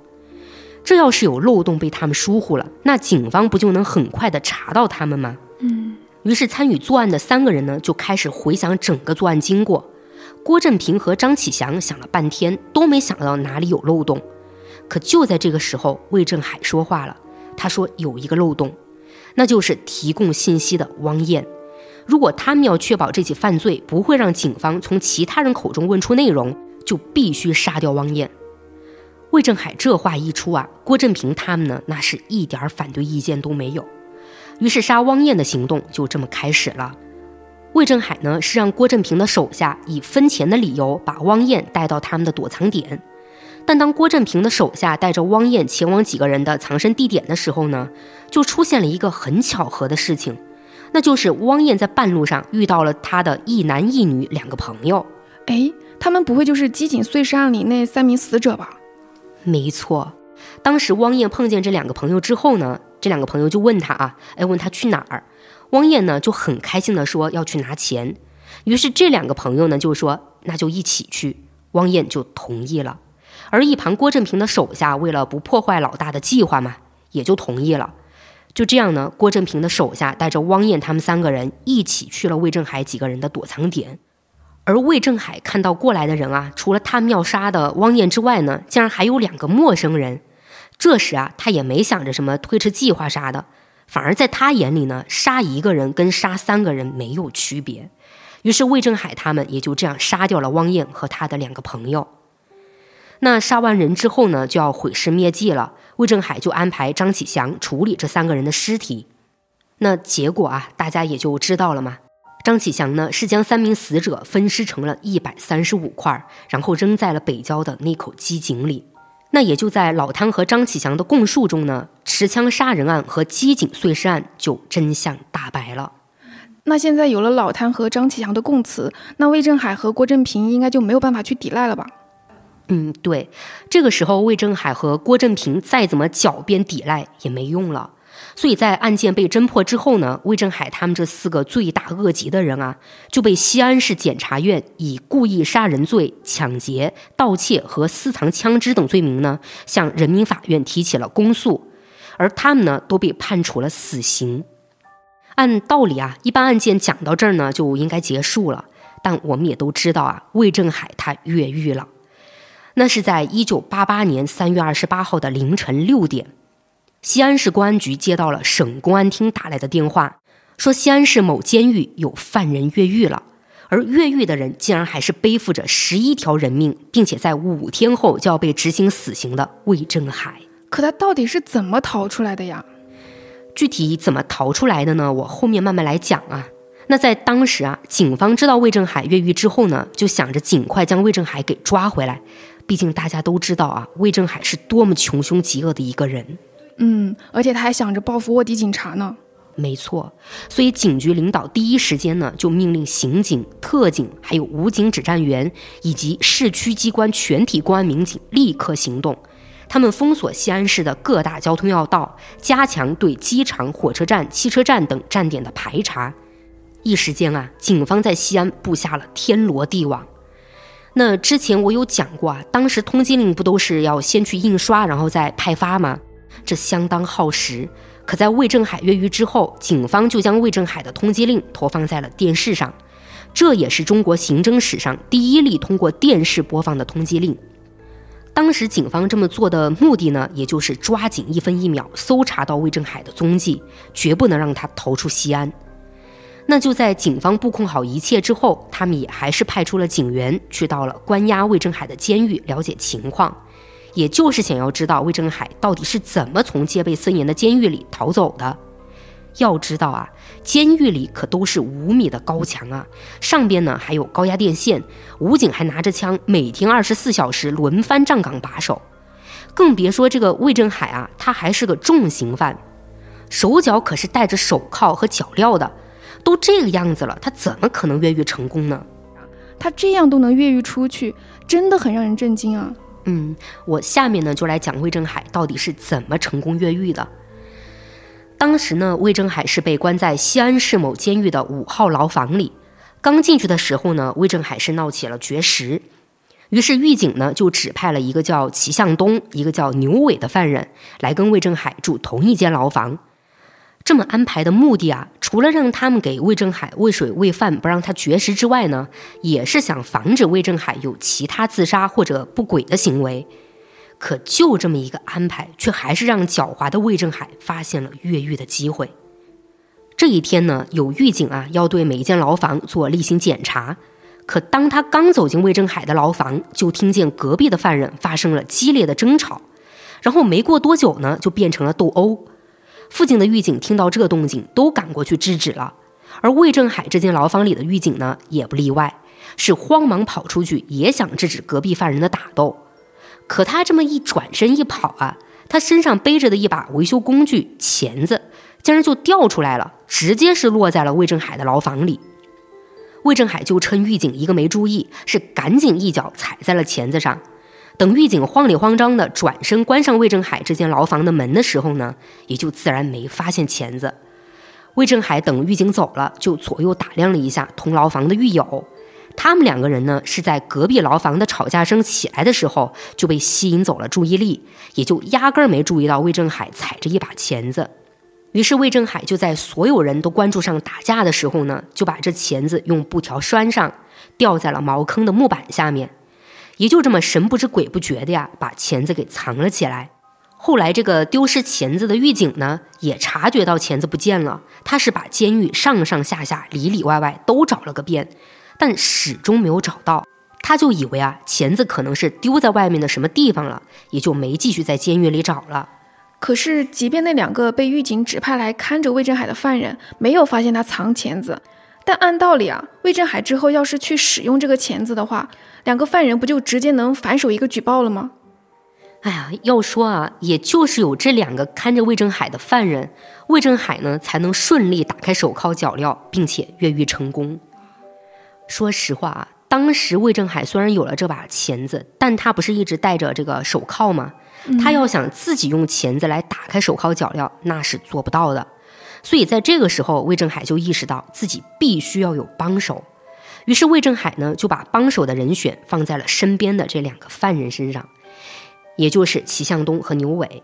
[SPEAKER 2] 这要是有漏洞被他们疏忽了，那警方不就能很快的查到他们吗？
[SPEAKER 3] 嗯。
[SPEAKER 2] 于是，参与作案的三个人呢，就开始回想整个作案经过。郭振平和张启祥想了半天，都没想到哪里有漏洞。可就在这个时候，魏振海说话了。他说：“有一个漏洞，那就是提供信息的汪艳。如果他们要确保这起犯罪不会让警方从其他人口中问出内容，就必须杀掉汪艳。”魏振海这话一出啊，郭振平他们呢，那是一点反对意见都没有。于是杀汪燕的行动就这么开始了。魏振海呢，是让郭振平的手下以分钱的理由把汪燕带到他们的躲藏点。但当郭振平的手下带着汪燕前往几个人的藏身地点的时候呢，就出现了一个很巧合的事情，那就是汪燕在半路上遇到了他的一男一女两个朋友。
[SPEAKER 3] 哎，他们不会就是机警碎尸案里那三名死者吧？
[SPEAKER 2] 没错，当时汪燕碰见这两个朋友之后呢，这两个朋友就问他啊，哎，问他去哪儿？汪燕呢就很开心的说要去拿钱。于是这两个朋友呢就说那就一起去，汪燕就同意了。而一旁郭振平的手下为了不破坏老大的计划嘛，也就同意了。就这样呢，郭振平的手下带着汪燕他们三个人一起去了魏正海几个人的躲藏点。而魏正海看到过来的人啊，除了他们要杀的汪燕之外呢，竟然还有两个陌生人。这时啊，他也没想着什么推迟计划啥的，反而在他眼里呢，杀一个人跟杀三个人没有区别。于是魏正海他们也就这样杀掉了汪燕和他的两个朋友。那杀完人之后呢，就要毁尸灭迹了。魏正海就安排张启祥处理这三个人的尸体。那结果啊，大家也就知道了嘛。张启祥呢，是将三名死者分尸成了一百三十五块，然后扔在了北郊的那口机井里。那也就在老汤和张启祥的供述中呢，持枪杀人案和机警碎尸案就真相大白了。
[SPEAKER 3] 那现在有了老汤和张启祥的供词，那魏正海和郭振平应该就没有办法去抵赖了吧？
[SPEAKER 2] 嗯，对。这个时候，魏正海和郭振平再怎么狡辩抵赖也没用了。所以在案件被侦破之后呢，魏正海他们这四个罪大恶极的人啊，就被西安市检察院以故意杀人罪、抢劫、盗窃和私藏枪支等罪名呢，向人民法院提起了公诉，而他们呢，都被判处了死刑。按道理啊，一般案件讲到这儿呢，就应该结束了。但我们也都知道啊，魏正海他越狱了。那是在一九八八年三月二十八号的凌晨六点。西安市公安局接到了省公安厅打来的电话，说西安市某监狱有犯人越狱了，而越狱的人竟然还是背负着十一条人命，并且在五天后就要被执行死刑的魏正海。
[SPEAKER 3] 可他到底是怎么逃出来的呀？
[SPEAKER 2] 具体怎么逃出来的呢？我后面慢慢来讲啊。那在当时啊，警方知道魏正海越狱之后呢，就想着尽快将魏正海给抓回来。毕竟大家都知道啊，魏正海是多么穷凶极恶的一个人。
[SPEAKER 3] 嗯，而且他还想着报复卧底警察呢。
[SPEAKER 2] 没错，所以警局领导第一时间呢，就命令刑警、特警，还有武警指战员以及市区机关全体公安民警立刻行动。他们封锁西安市的各大交通要道，加强对机场、火车站、汽车站等站点的排查。一时间啊，警方在西安布下了天罗地网。那之前我有讲过啊，当时通缉令不都是要先去印刷，然后再派发吗？这相当耗时，可在魏正海越狱之后，警方就将魏正海的通缉令投放在了电视上，这也是中国刑侦史上第一例通过电视播放的通缉令。当时警方这么做的目的呢，也就是抓紧一分一秒搜查到魏正海的踪迹，绝不能让他逃出西安。那就在警方布控好一切之后，他们也还是派出了警员去到了关押魏正海的监狱了解情况。也就是想要知道魏振海到底是怎么从戒备森严的监狱里逃走的。要知道啊，监狱里可都是五米的高墙啊，上边呢还有高压电线，武警还拿着枪，每天二十四小时轮番站岗把守。更别说这个魏振海啊，他还是个重刑犯，手脚可是戴着手铐和脚镣的。都这个样子了，他怎么可能越狱成功呢？
[SPEAKER 3] 他这样都能越狱出去，真的很让人震惊啊！
[SPEAKER 2] 嗯，我下面呢就来讲魏正海到底是怎么成功越狱的。当时呢，魏正海是被关在西安市某监狱的五号牢房里。刚进去的时候呢，魏正海是闹起了绝食，于是狱警呢就指派了一个叫齐向东、一个叫牛伟的犯人来跟魏正海住同一间牢房。这么安排的目的啊，除了让他们给魏正海喂水喂饭，不让他绝食之外呢，也是想防止魏正海有其他自杀或者不轨的行为。可就这么一个安排，却还是让狡猾的魏正海发现了越狱的机会。这一天呢，有狱警啊要对每一间牢房做例行检查，可当他刚走进魏正海的牢房，就听见隔壁的犯人发生了激烈的争吵，然后没过多久呢，就变成了斗殴。附近的狱警听到这动静，都赶过去制止了。而魏正海这间牢房里的狱警呢，也不例外，是慌忙跑出去，也想制止隔壁犯人的打斗。可他这么一转身一跑啊，他身上背着的一把维修工具钳子，竟然就掉出来了，直接是落在了魏正海的牢房里。魏正海就趁狱警一个没注意，是赶紧一脚踩在了钳子上。等狱警慌里慌张的转身关上魏正海这间牢房的门的时候呢，也就自然没发现钳子。魏正海等狱警走了，就左右打量了一下同牢房的狱友。他们两个人呢，是在隔壁牢房的吵架声起来的时候就被吸引走了注意力，也就压根儿没注意到魏正海踩着一把钳子。于是魏正海就在所有人都关注上打架的时候呢，就把这钳子用布条拴上，吊在了茅坑的木板下面，也就这么神不知鬼不觉的呀，把钳子给藏了起来。后来这个丢失钳子的狱警呢，也察觉到钳子不见了，他是把监狱上上下下、里里外外都找了个遍，但始终没有找到。他就以为啊，钳子可能是丢在外面的什么地方了，也就没继续在监狱里找了。
[SPEAKER 3] 可是，即便那两个被狱警指派来看着魏振海的犯人没有发现他藏钳子，但按道理啊，魏振海之后要是去使用这个钳子的话，两个犯人不就直接能反手一个举报了吗？
[SPEAKER 2] 哎呀，要说啊，也就是有这两个看着魏振海的犯人，魏振海呢才能顺利打开手铐脚镣，并且越狱成功。说实话啊，当时魏振海虽然有了这把钳子，但他不是一直戴着这个手铐吗？他要想自己用钳子来打开手铐脚镣，那是做不到的。所以在这个时候，魏正海就意识到自己必须要有帮手。于是魏正海呢就把帮手的人选放在了身边的这两个犯人身上，也就是齐向东和牛伟。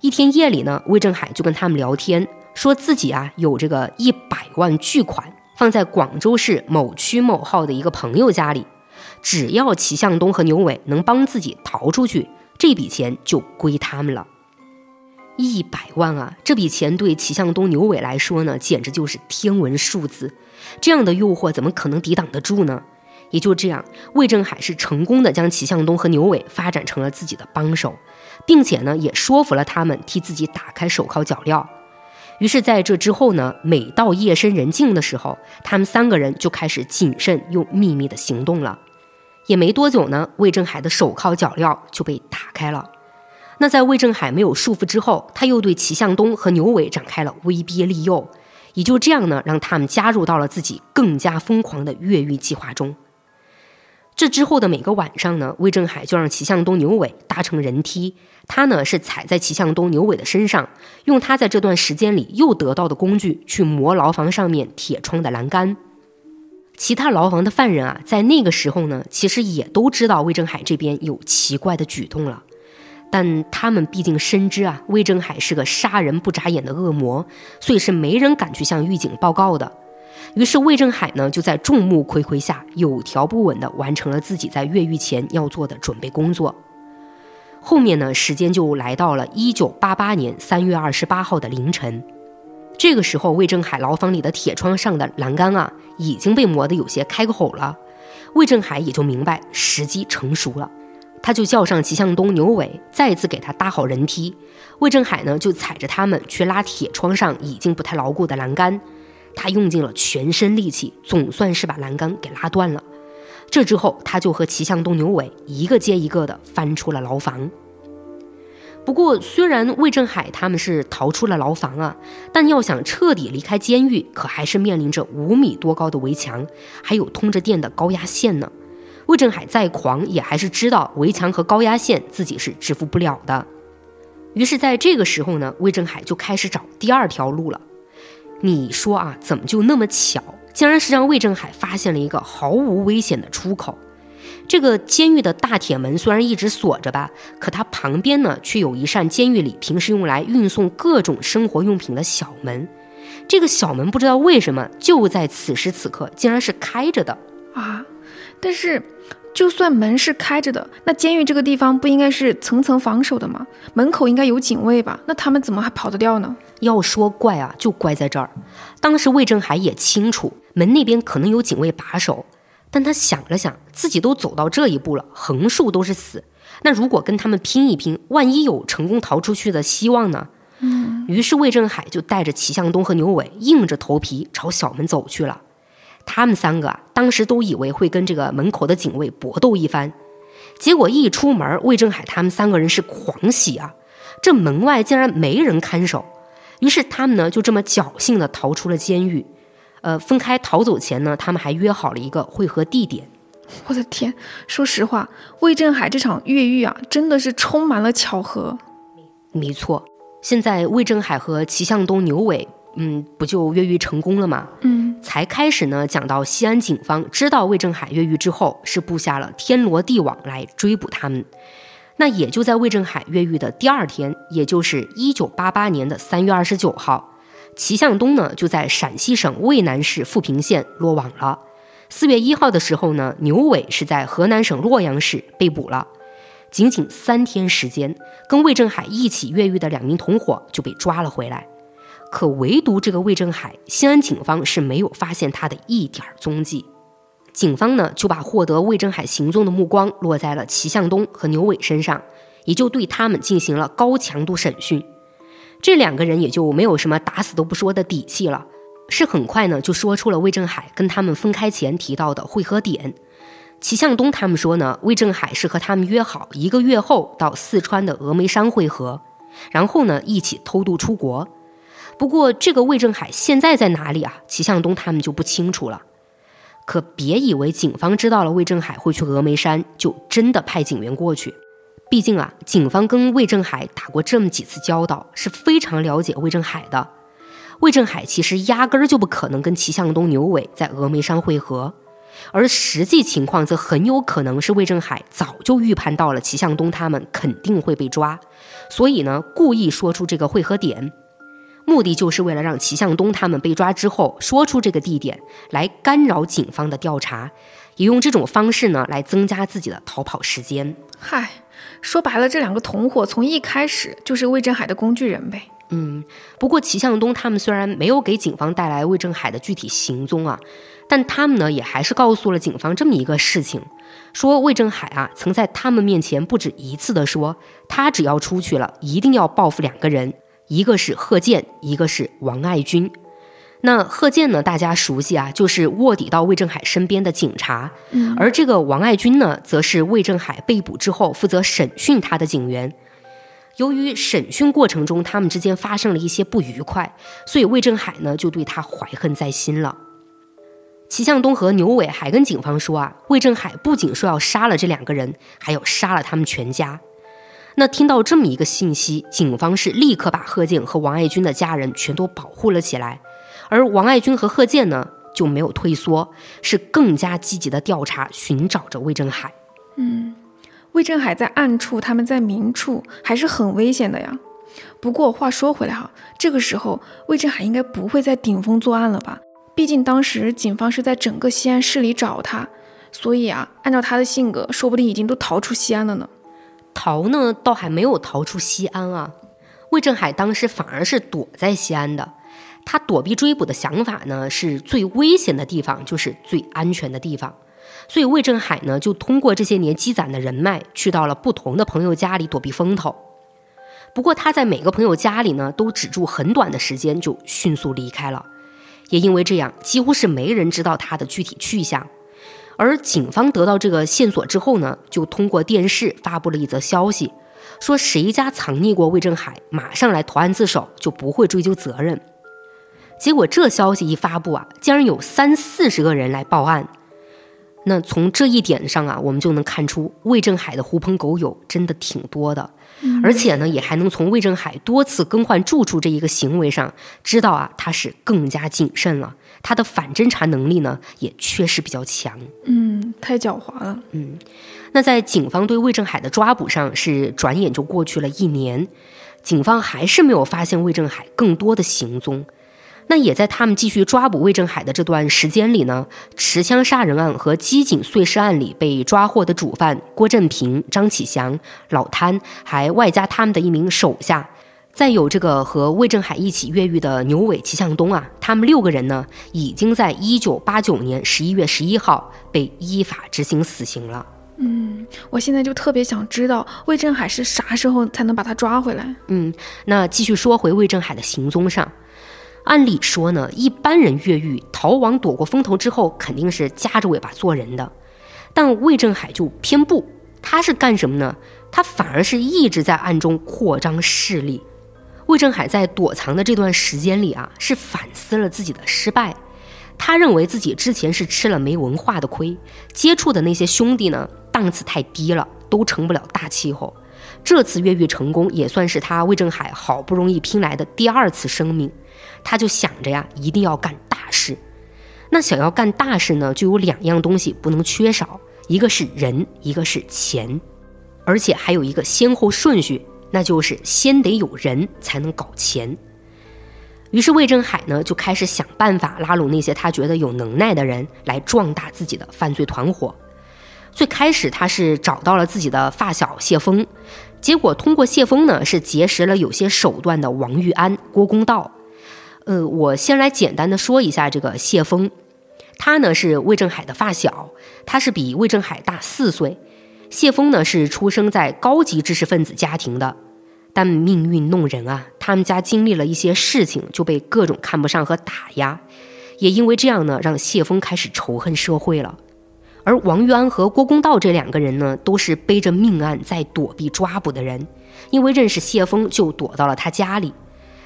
[SPEAKER 2] 一天夜里呢，魏正海就跟他们聊天，说自己啊有这个一百万巨款放在广州市某区某号的一个朋友家里，只要齐向东和牛伟能帮自己逃出去。这笔钱就归他们了，一百万啊！这笔钱对齐向东、牛伟来说呢，简直就是天文数字。这样的诱惑怎么可能抵挡得住呢？也就这样，魏正海是成功的将齐向东和牛伟发展成了自己的帮手，并且呢，也说服了他们替自己打开手铐脚镣。于是，在这之后呢，每到夜深人静的时候，他们三个人就开始谨慎又秘密的行动了。也没多久呢，魏正海的手铐脚镣就被打开了。那在魏正海没有束缚之后，他又对齐向东和牛伟展开了威逼利诱，也就这样呢，让他们加入到了自己更加疯狂的越狱计划中。这之后的每个晚上呢，魏正海就让齐向东、牛伟搭乘人梯，他呢是踩在齐向东、牛伟的身上，用他在这段时间里又得到的工具去磨牢房上面铁窗的栏杆。其他牢房的犯人啊，在那个时候呢，其实也都知道魏正海这边有奇怪的举动了，但他们毕竟深知啊，魏正海是个杀人不眨眼的恶魔，所以是没人敢去向狱警报告的。于是魏正海呢，就在众目睽睽下，有条不紊地完成了自己在越狱前要做的准备工作。后面呢，时间就来到了一九八八年三月二十八号的凌晨。这个时候，魏正海牢房里的铁窗上的栏杆啊，已经被磨得有些开口了。魏正海也就明白时机成熟了，他就叫上齐向东、牛伟，再次给他搭好人梯。魏正海呢，就踩着他们去拉铁窗上已经不太牢固的栏杆。他用尽了全身力气，总算是把栏杆给拉断了。这之后，他就和齐向东、牛伟一个接一个的翻出了牢房。不过，虽然魏正海他们是逃出了牢房啊，但要想彻底离开监狱，可还是面临着五米多高的围墙，还有通着电的高压线呢。魏振海再狂，也还是知道围墙和高压线自己是支付不了的。于是，在这个时候呢，魏振海就开始找第二条路了。你说啊，怎么就那么巧，竟然是让魏振海发现了一个毫无危险的出口？这个监狱的大铁门虽然一直锁着吧，可它旁边呢却有一扇监狱里平时用来运送各种生活用品的小门。这个小门不知道为什么就在此时此刻竟然是开着的
[SPEAKER 3] 啊！但是就算门是开着的，那监狱这个地方不应该是层层防守的吗？门口应该有警卫吧？那他们怎么还跑得掉呢？
[SPEAKER 2] 要说怪啊，就怪在这儿。当时魏振海也清楚门那边可能有警卫把守。但他想了想，自己都走到这一步了，横竖都是死。那如果跟他们拼一拼，万一有成功逃出去的希望呢？
[SPEAKER 3] 嗯，
[SPEAKER 2] 于是魏振海就带着齐向东和牛伟，硬着头皮朝小门走去了。他们三个啊，当时都以为会跟这个门口的警卫搏斗一番，结果一出门，魏振海他们三个人是狂喜啊！这门外竟然没人看守，于是他们呢就这么侥幸的逃出了监狱。呃，分开逃走前呢，他们还约好了一个会合地点。
[SPEAKER 3] 我的天，说实话，魏振海这场越狱啊，真的是充满了巧合。
[SPEAKER 2] 没错，现在魏振海和齐向东、牛伟，嗯，不就越狱成功了吗？
[SPEAKER 3] 嗯，
[SPEAKER 2] 才开始呢，讲到西安警方知道魏正海越狱之后，是布下了天罗地网来追捕他们。那也就在魏正海越狱的第二天，也就是一九八八年的三月二十九号，齐向东呢就在陕西省渭南市富平县落网了。四月一号的时候呢，牛伟是在河南省洛阳市被捕了。仅仅三天时间，跟魏正海一起越狱的两名同伙就被抓了回来。可唯独这个魏振海，西安警方是没有发现他的一点踪迹。警方呢就把获得魏振海行踪的目光落在了齐向东和牛伟身上，也就对他们进行了高强度审讯。这两个人也就没有什么打死都不说的底气了，是很快呢就说出了魏振海跟他们分开前提到的汇合点。齐向东他们说呢，魏振海是和他们约好一个月后到四川的峨眉山会合，然后呢一起偷渡出国。不过这个魏振海现在在哪里啊？齐向东他们就不清楚了。可别以为警方知道了魏振海会去峨眉山，就真的派警员过去。毕竟啊，警方跟魏振海打过这么几次交道，是非常了解魏振海的。魏振海其实压根儿就不可能跟齐向东、牛伟在峨眉山会合。而实际情况则很有可能是魏振海早就预判到了齐向东他们肯定会被抓，所以呢，故意说出这个会合点，目的就是为了让齐向东他们被抓之后说出这个地点来干扰警方的调查，也用这种方式呢来增加自己的逃跑时间。
[SPEAKER 3] 嗨，说白了，这两个同伙从一开始就是魏振海的工具人呗。
[SPEAKER 2] 嗯，不过齐向东他们虽然没有给警方带来魏振海的具体行踪啊。但他们呢，也还是告诉了警方这么一个事情，说魏振海啊，曾在他们面前不止一次的说，他只要出去了，一定要报复两个人，一个是贺建，一个是王爱军。那贺建呢，大家熟悉啊，就是卧底到魏正海身边的警察，而这个王爱军呢，则是魏正海被捕之后负责审讯他的警员。由于审讯过程中他们之间发生了一些不愉快，所以魏正海呢，就对他怀恨在心了。齐向东和牛伟还跟警方说啊，魏正海不仅说要杀了这两个人，还要杀了他们全家。那听到这么一个信息，警方是立刻把贺建和王爱军的家人全都保护了起来，而王爱军和贺建呢就没有退缩，是更加积极的调查寻找着魏振海。
[SPEAKER 3] 嗯，魏振海在暗处，他们在明处，还是很危险的呀。不过话说回来哈，这个时候魏振海应该不会在顶峰作案了吧？毕竟当时警方是在整个西安市里找他，所以啊，按照他的性格，说不定已经都逃出西安了呢。
[SPEAKER 2] 逃呢，倒还没有逃出西安啊。魏振海当时反而是躲在西安的。他躲避追捕的想法呢，是最危险的地方就是最安全的地方。所以魏振海呢，就通过这些年积攒的人脉，去到了不同的朋友家里躲避风头。不过他在每个朋友家里呢，都只住很短的时间，就迅速离开了。也因为这样，几乎是没人知道他的具体去向。而警方得到这个线索之后呢，就通过电视发布了一则消息，说谁家藏匿过魏正海，马上来投案自首，就不会追究责任。结果这消息一发布啊，竟然有三四十个人来报案。那从这一点上啊，我们就能看出魏正海的狐朋狗友真的挺多的，而且呢，也还能从魏正海多次更换住处这一个行为上，知道啊，他是更加谨慎了。他的反侦查能力呢，也确实比较强。
[SPEAKER 3] 嗯，太狡猾了。
[SPEAKER 2] 嗯，那在警方对魏正海的抓捕上，是转眼就过去了一年，警方还是没有发现魏正海更多的行踪。那也在他们继续抓捕魏正海的这段时间里呢，持枪杀人案和机警碎尸案里被抓获的主犯郭振平、张启祥、老贪，还外加他们的一名手下，再有这个和魏振海一起越狱的牛伟、齐向东啊，他们六个人呢，已经在一九八九年十一月十一号被依法执行死刑了。
[SPEAKER 3] 嗯，我现在就特别想知道魏振海是啥时候才能把他抓回来？
[SPEAKER 2] 嗯，那继续说回魏振海的行踪上，按理说呢，一般人越狱逃亡躲过风头之后，肯定是夹着尾巴做人的，但魏振海就偏不，他是干什么呢？他反而是一直在暗中扩张势力。魏振海在躲藏的这段时间里啊，是反思了自己的失败。他认为自己之前是吃了没文化的亏，接触的那些兄弟呢，档次太低了，都成不了大气候。这次越狱成功，也算是他魏振海好不容易拼来的第二次生命。他就想着呀，一定要干大事。那想要干大事呢，就有两样东西不能缺少，一个是人，一个是钱，而且还有一个先后顺序。那就是先得有人才能搞钱。于是魏振海呢就开始想办法拉拢那些他觉得有能耐的人来壮大自己的犯罪团伙。最开始他是找到了自己的发小谢峰，结果通过谢峰呢是结识了有些手段的王玉安、郭公道。呃，我先来简单的说一下这个谢峰，他呢是魏振海的发小，他是比魏振海大四岁。谢峰呢是出生在高级知识分子家庭的，但命运弄人啊，他们家经历了一些事情，就被各种看不上和打压，也因为这样呢，让谢峰开始仇恨社会了。而王玉安和郭公道这两个人呢，都是背着命案在躲避抓捕的人，因为认识谢峰，就躲到了他家里。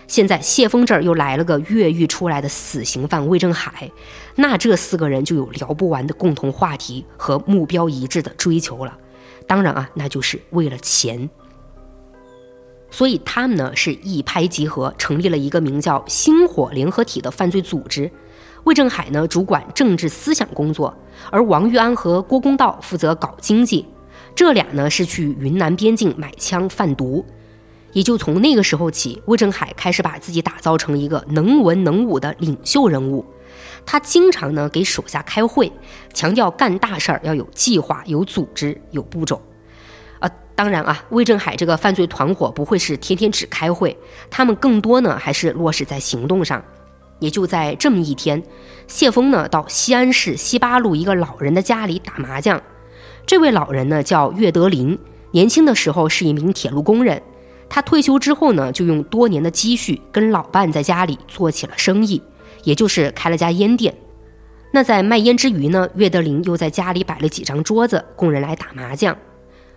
[SPEAKER 2] 现在谢峰这儿又来了个越狱出来的死刑犯魏振海，那这四个人就有聊不完的共同话题和目标一致的追求了。当然啊，那就是为了钱。所以他们呢是一拍即合，成立了一个名叫“星火联合体”的犯罪组织。魏振海呢主管政治思想工作，而王玉安和郭公道负责搞经济。这俩呢是去云南边境买枪贩毒。也就从那个时候起，魏振海开始把自己打造成一个能文能武的领袖人物。他经常呢给手下开会，强调干大事儿要有计划、有组织、有步骤。呃，当然啊，魏振海这个犯罪团伙不会是天天只开会，他们更多呢还是落实在行动上。也就在这么一天，谢峰呢到西安市西八路一个老人的家里打麻将。这位老人呢叫岳德林，年轻的时候是一名铁路工人，他退休之后呢就用多年的积蓄跟老伴在家里做起了生意。也就是开了家烟店，那在卖烟之余呢，岳德林又在家里摆了几张桌子供人来打麻将，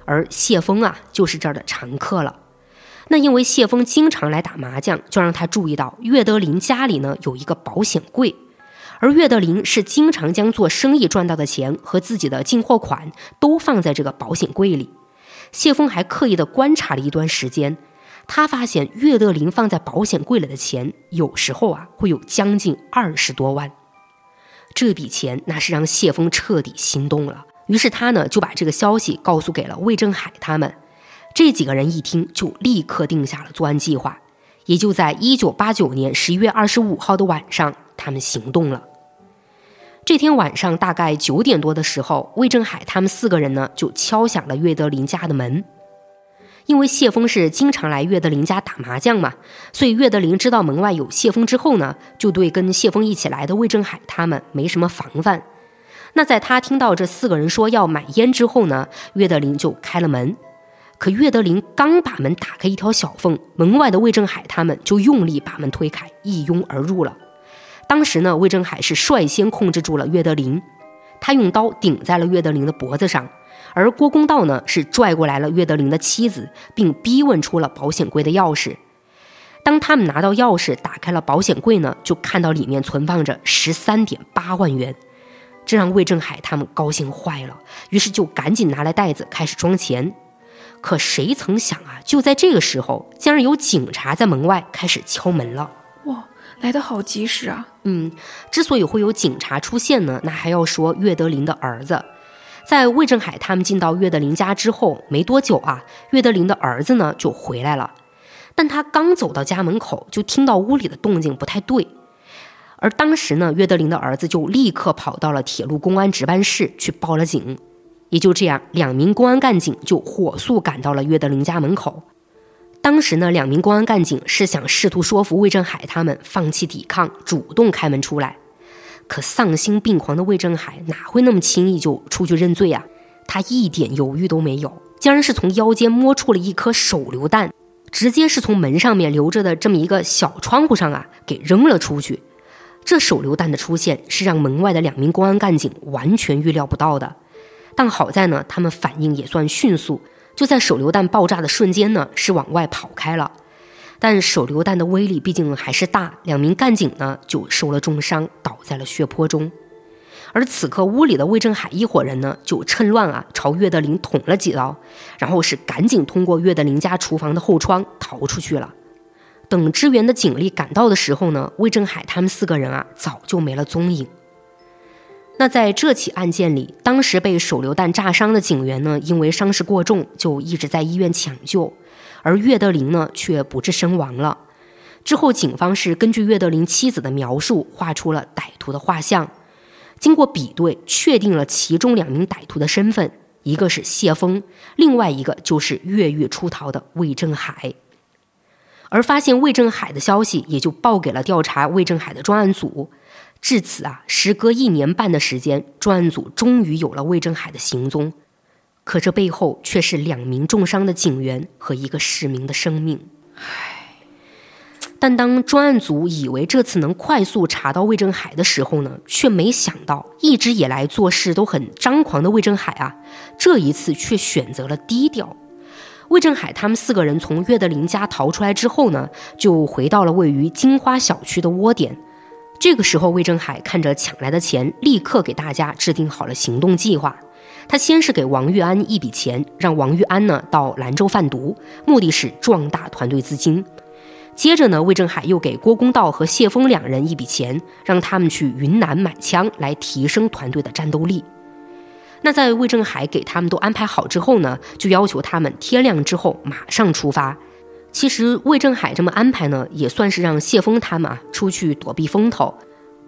[SPEAKER 2] 而谢峰啊就是这儿的常客了。那因为谢峰经常来打麻将，就让他注意到岳德林家里呢有一个保险柜，而岳德林是经常将做生意赚到的钱和自己的进货款都放在这个保险柜里。谢峰还刻意的观察了一段时间。他发现岳德林放在保险柜里的钱，有时候啊会有将近二十多万。这笔钱那是让谢峰彻底心动了。于是他呢就把这个消息告诉给了魏正海他们。这几个人一听，就立刻定下了作案计划。也就在一九八九年十一月二十五号的晚上，他们行动了。这天晚上大概九点多的时候，魏正海他们四个人呢就敲响了岳德林家的门。因为谢峰是经常来岳德林家打麻将嘛，所以岳德林知道门外有谢峰之后呢，就对跟谢峰一起来的魏振海他们没什么防范。那在他听到这四个人说要买烟之后呢，岳德林就开了门。可岳德林刚把门打开一条小缝，门外的魏振海他们就用力把门推开，一拥而入了。当时呢，魏振海是率先控制住了岳德林，他用刀顶在了岳德林的脖子上。而郭公道呢，是拽过来了岳德林的妻子，并逼问出了保险柜的钥匙。当他们拿到钥匙，打开了保险柜呢，就看到里面存放着十三点八万元，这让魏振海他们高兴坏了，于是就赶紧拿来袋子开始装钱。可谁曾想啊，就在这个时候，竟然有警察在门外开始敲门了。
[SPEAKER 3] 哇，来得好及时啊！
[SPEAKER 2] 嗯，之所以会有警察出现呢，那还要说岳德林的儿子。在魏振海他们进到岳德林家之后没多久啊，岳德林的儿子呢就回来了。但他刚走到家门口，就听到屋里的动静不太对。而当时呢，岳德林的儿子就立刻跑到了铁路公安值班室去报了警。也就这样，两名公安干警就火速赶到了岳德林家门口。当时呢，两名公安干警是想试图说服魏振海他们放弃抵抗，主动开门出来。可丧心病狂的魏振海哪会那么轻易就出去认罪啊？他一点犹豫都没有，竟然是从腰间摸出了一颗手榴弹，直接是从门上面留着的这么一个小窗户上啊给扔了出去。这手榴弹的出现是让门外的两名公安干警完全预料不到的，但好在呢，他们反应也算迅速。就在手榴弹爆炸的瞬间呢，是往外跑开了，但手榴弹的威力毕竟还是大，两名干警呢就受了重伤，倒在了血泊中。而此刻屋里的魏振海一伙人呢，就趁乱啊朝岳德林捅了几刀，然后是赶紧通过岳德林家厨房的后窗逃出去了。等支援的警力赶到的时候呢，魏振海他们四个人啊早就没了踪影。那在这起案件里，当时被手榴弹炸伤的警员呢，因为伤势过重，就一直在医院抢救，而岳德林呢却不治身亡了。之后，警方是根据岳德林妻子的描述，画出了歹徒的画像，经过比对，确定了其中两名歹徒的身份，一个是谢峰，另外一个就是越狱出逃的魏振海。而发现魏振海的消息，也就报给了调查魏振海的专案组。至此啊，时隔一年半的时间，专案组终于有了魏振海的行踪。可这背后却是两名重伤的警员和一个市民的生命。唉。但当专案组以为这次能快速查到魏振海的时候呢，却没想到一直以来做事都很张狂的魏振海啊，这一次却选择了低调。魏振海他们四个人从岳德林家逃出来之后呢，就回到了位于金花小区的窝点。这个时候，魏振海看着抢来的钱，立刻给大家制定好了行动计划。他先是给王玉安一笔钱，让王玉安呢到兰州贩毒，目的是壮大团队资金。接着呢，魏正海又给郭公道和谢峰两人一笔钱，让他们去云南买枪，来提升团队的战斗力。那在魏正海给他们都安排好之后呢，就要求他们天亮之后马上出发。其实魏正海这么安排呢，也算是让谢峰他们啊出去躲避风头。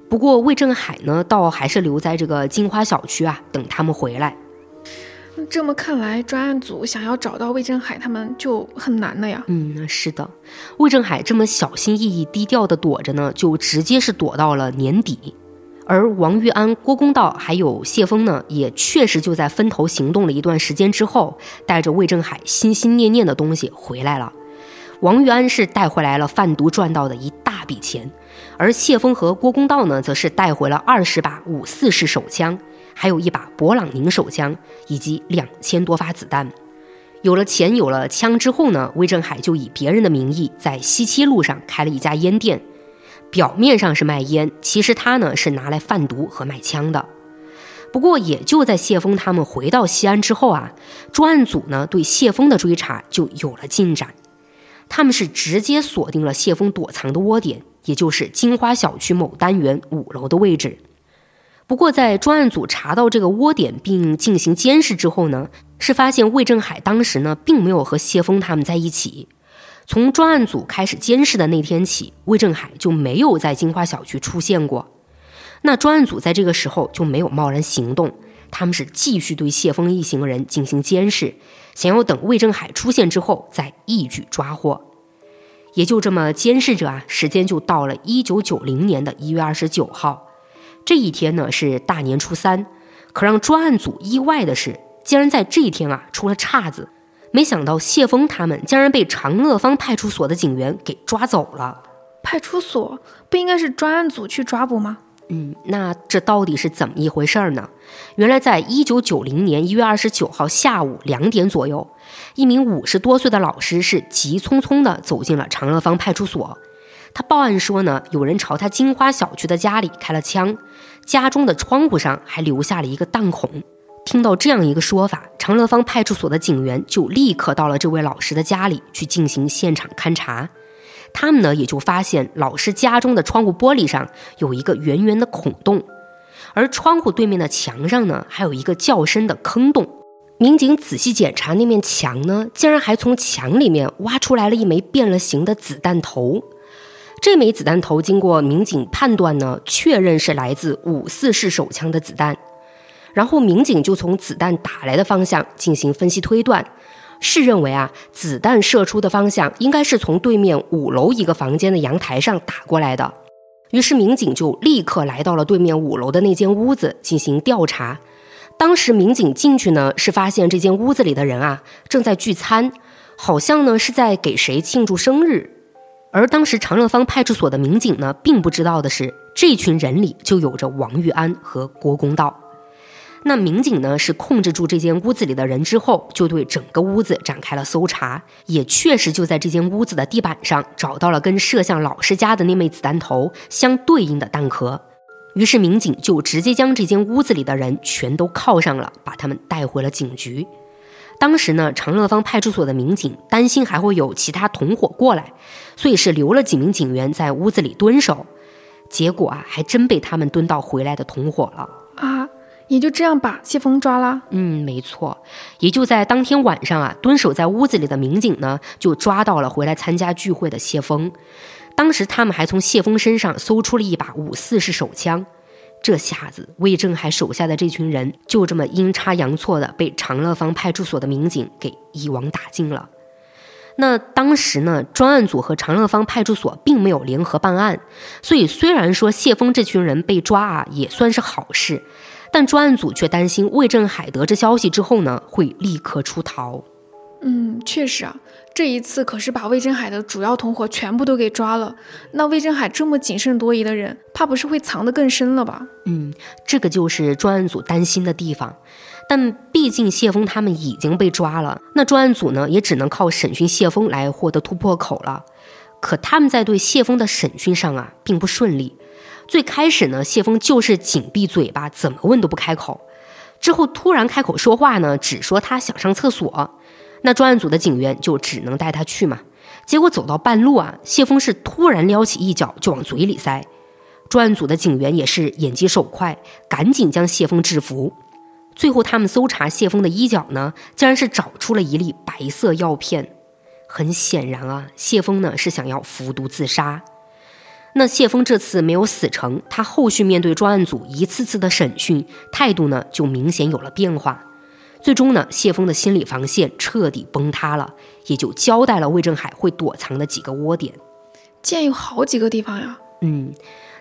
[SPEAKER 2] 不过魏正海呢，倒还是留在这个金花小区啊，等他们回来。
[SPEAKER 3] 这么看来，专案组想要找到魏振海他们就很难了呀。
[SPEAKER 2] 嗯，是的，魏振海这么小心翼翼、低调的躲着呢，就直接是躲到了年底。而王玉安、郭公道还有谢峰呢，也确实就在分头行动了一段时间之后，带着魏振海心心念念的东西回来了。王玉安是带回来了贩毒赚到的一大笔钱，而谢峰和郭公道呢，则是带回了二十把五四式手枪，还有一把勃朗宁手枪以及两千多发子弹。有了钱，有了枪之后呢，魏振海就以别人的名义在西七路上开了一家烟店，表面上是卖烟，其实他呢是拿来贩毒和卖枪的。不过，也就在谢峰他们回到西安之后啊，专案组呢对谢峰的追查就有了进展。他们是直接锁定了谢峰躲藏的窝点，也就是金花小区某单元五楼的位置。不过，在专案组查到这个窝点并进行监视之后呢，是发现魏振海当时呢并没有和谢峰他们在一起。从专案组开始监视的那天起，魏振海就没有在金花小区出现过。那专案组在这个时候就没有贸然行动，他们是继续对谢峰一行人进行监视。想要等魏振海出现之后再一举抓获，也就这么监视着啊，时间就到了一九九零年的一月二十九号，这一天呢是大年初三。可让专案组意外的是，竟然在这一天啊出了岔子，没想到谢峰他们竟然被长乐坊派出所的警员给抓走了。
[SPEAKER 3] 派出所不应该是专案组去抓捕吗？
[SPEAKER 2] 嗯，那这到底是怎么一回事儿呢？原来，在一九九零年一月二十九号下午两点左右，一名五十多岁的老师是急匆匆地走进了长乐坊派出所。他报案说呢，有人朝他金花小区的家里开了枪，家中的窗户上还留下了一个弹孔。听到这样一个说法，长乐坊派出所的警员就立刻到了这位老师的家里去进行现场勘查。他们呢也就发现老师家中的窗户玻璃上有一个圆圆的孔洞，而窗户对面的墙上呢还有一个较深的坑洞。民警仔细检查那面墙呢，竟然还从墙里面挖出来了一枚变了形的子弹头。这枚子弹头经过民警判断呢，确认是来自五四式手枪的子弹。然后民警就从子弹打来的方向进行分析推断。是认为啊，子弹射出的方向应该是从对面五楼一个房间的阳台上打过来的。于是民警就立刻来到了对面五楼的那间屋子进行调查。当时民警进去呢，是发现这间屋子里的人啊正在聚餐，好像呢是在给谁庆祝生日。而当时长乐坊派出所的民警呢，并不知道的是，这群人里就有着王玉安和郭公道。那民警呢是控制住这间屋子里的人之后，就对整个屋子展开了搜查，也确实就在这间屋子的地板上找到了跟摄像老师家的那枚子弹头相对应的弹壳。于是民警就直接将这间屋子里的人全都铐上了，把他们带回了警局。当时呢，长乐坊派出所的民警担心还会有其他同伙过来，所以是留了几名警员在屋子里蹲守。结果啊，还真被他们蹲到回来的同伙了
[SPEAKER 3] 啊！也就这样把谢峰抓了。
[SPEAKER 2] 嗯，没错，也就在当天晚上啊，蹲守在屋子里的民警呢，就抓到了回来参加聚会的谢峰。当时他们还从谢峰身上搜出了一把五四式手枪。这下子，魏正海手下的这群人就这么阴差阳错的被长乐坊派出所的民警给一网打尽了。那当时呢，专案组和长乐坊派出所并没有联合办案，所以虽然说谢峰这群人被抓啊，也算是好事，但专案组却担心魏正海得知消息之后呢，会立刻出逃。
[SPEAKER 3] 嗯，确实啊。这一次可是把魏振海的主要同伙全部都给抓了。那魏振海这么谨慎多疑的人，怕不是会藏得更深了吧？
[SPEAKER 2] 嗯，这个就是专案组担心的地方。但毕竟谢峰他们已经被抓了，那专案组呢也只能靠审讯谢峰来获得突破口了。可他们在对谢峰的审讯上啊，并不顺利。最开始呢，谢峰就是紧闭嘴巴，怎么问都不开口。之后突然开口说话呢，只说他想上厕所。那专案组的警员就只能带他去嘛。结果走到半路啊，谢峰是突然撩起一脚就往嘴里塞。专案组的警员也是眼疾手快，赶紧将谢峰制服。最后他们搜查谢峰的衣角呢，竟然是找出了一粒白色药片。很显然啊，谢峰呢是想要服毒自杀。那谢峰这次没有死成，他后续面对专案组一次次的审讯，态度呢就明显有了变化。最终呢，谢峰的心理防线彻底崩塌了，也就交代了魏正海会躲藏的几个窝点。
[SPEAKER 3] 竟然有好几个地方呀！
[SPEAKER 2] 嗯，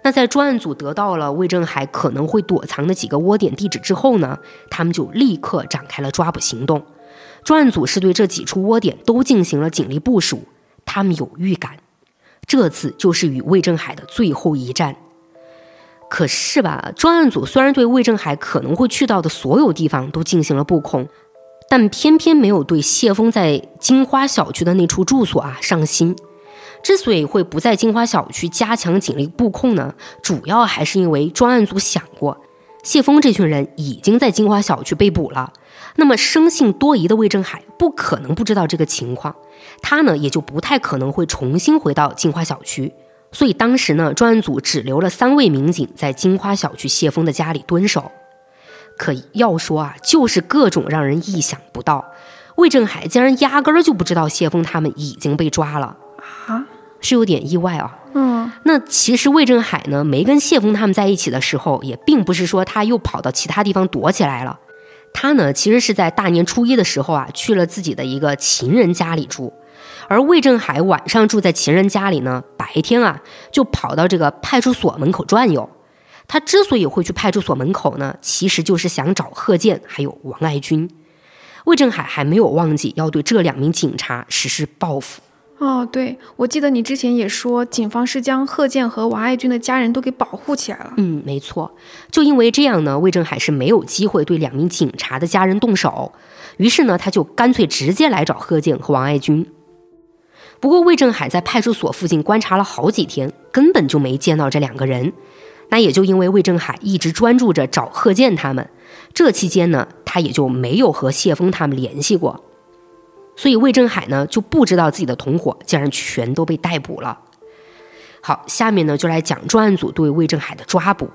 [SPEAKER 2] 那在专案组得到了魏正海可能会躲藏的几个窝点地址之后呢，他们就立刻展开了抓捕行动。专案组是对这几处窝点都进行了警力部署，他们有预感，这次就是与魏正海的最后一战。可是吧，专案组虽然对魏正海可能会去到的所有地方都进行了布控，但偏偏没有对谢峰在金花小区的那处住所啊上心。之所以会不在金花小区加强警力布控呢，主要还是因为专案组想过，谢峰这群人已经在金花小区被捕了，那么生性多疑的魏正海不可能不知道这个情况，他呢也就不太可能会重新回到金花小区。所以当时呢，专案组只留了三位民警在金花小区谢峰的家里蹲守。可要说啊，就是各种让人意想不到，魏正海竟然压根儿就不知道谢峰他们已经被抓了
[SPEAKER 3] 啊，
[SPEAKER 2] 是有点意外啊。
[SPEAKER 3] 嗯，
[SPEAKER 2] 那其实魏正海呢，没跟谢峰他们在一起的时候，也并不是说他又跑到其他地方躲起来了，他呢，其实是在大年初一的时候啊，去了自己的一个情人家里住。而魏振海晚上住在情人家里呢，白天啊就跑到这个派出所门口转悠。他之所以会去派出所门口呢，其实就是想找贺建还有王爱军。魏振海还没有忘记要对这两名警察实施报复。
[SPEAKER 3] 哦，对，我记得你之前也说，警方是将贺建和王爱军的家人都给保护起来了。
[SPEAKER 2] 嗯，没错，就因为这样呢，魏振海是没有机会对两名警察的家人动手。于是呢，他就干脆直接来找贺建和王爱军。不过，魏正海在派出所附近观察了好几天，根本就没见到这两个人。那也就因为魏正海一直专注着找贺建他们，这期间呢，他也就没有和谢峰他们联系过。所以，魏正海呢就不知道自己的同伙竟然全都被逮捕了。好，下面呢就来讲专案组对魏正海的抓捕。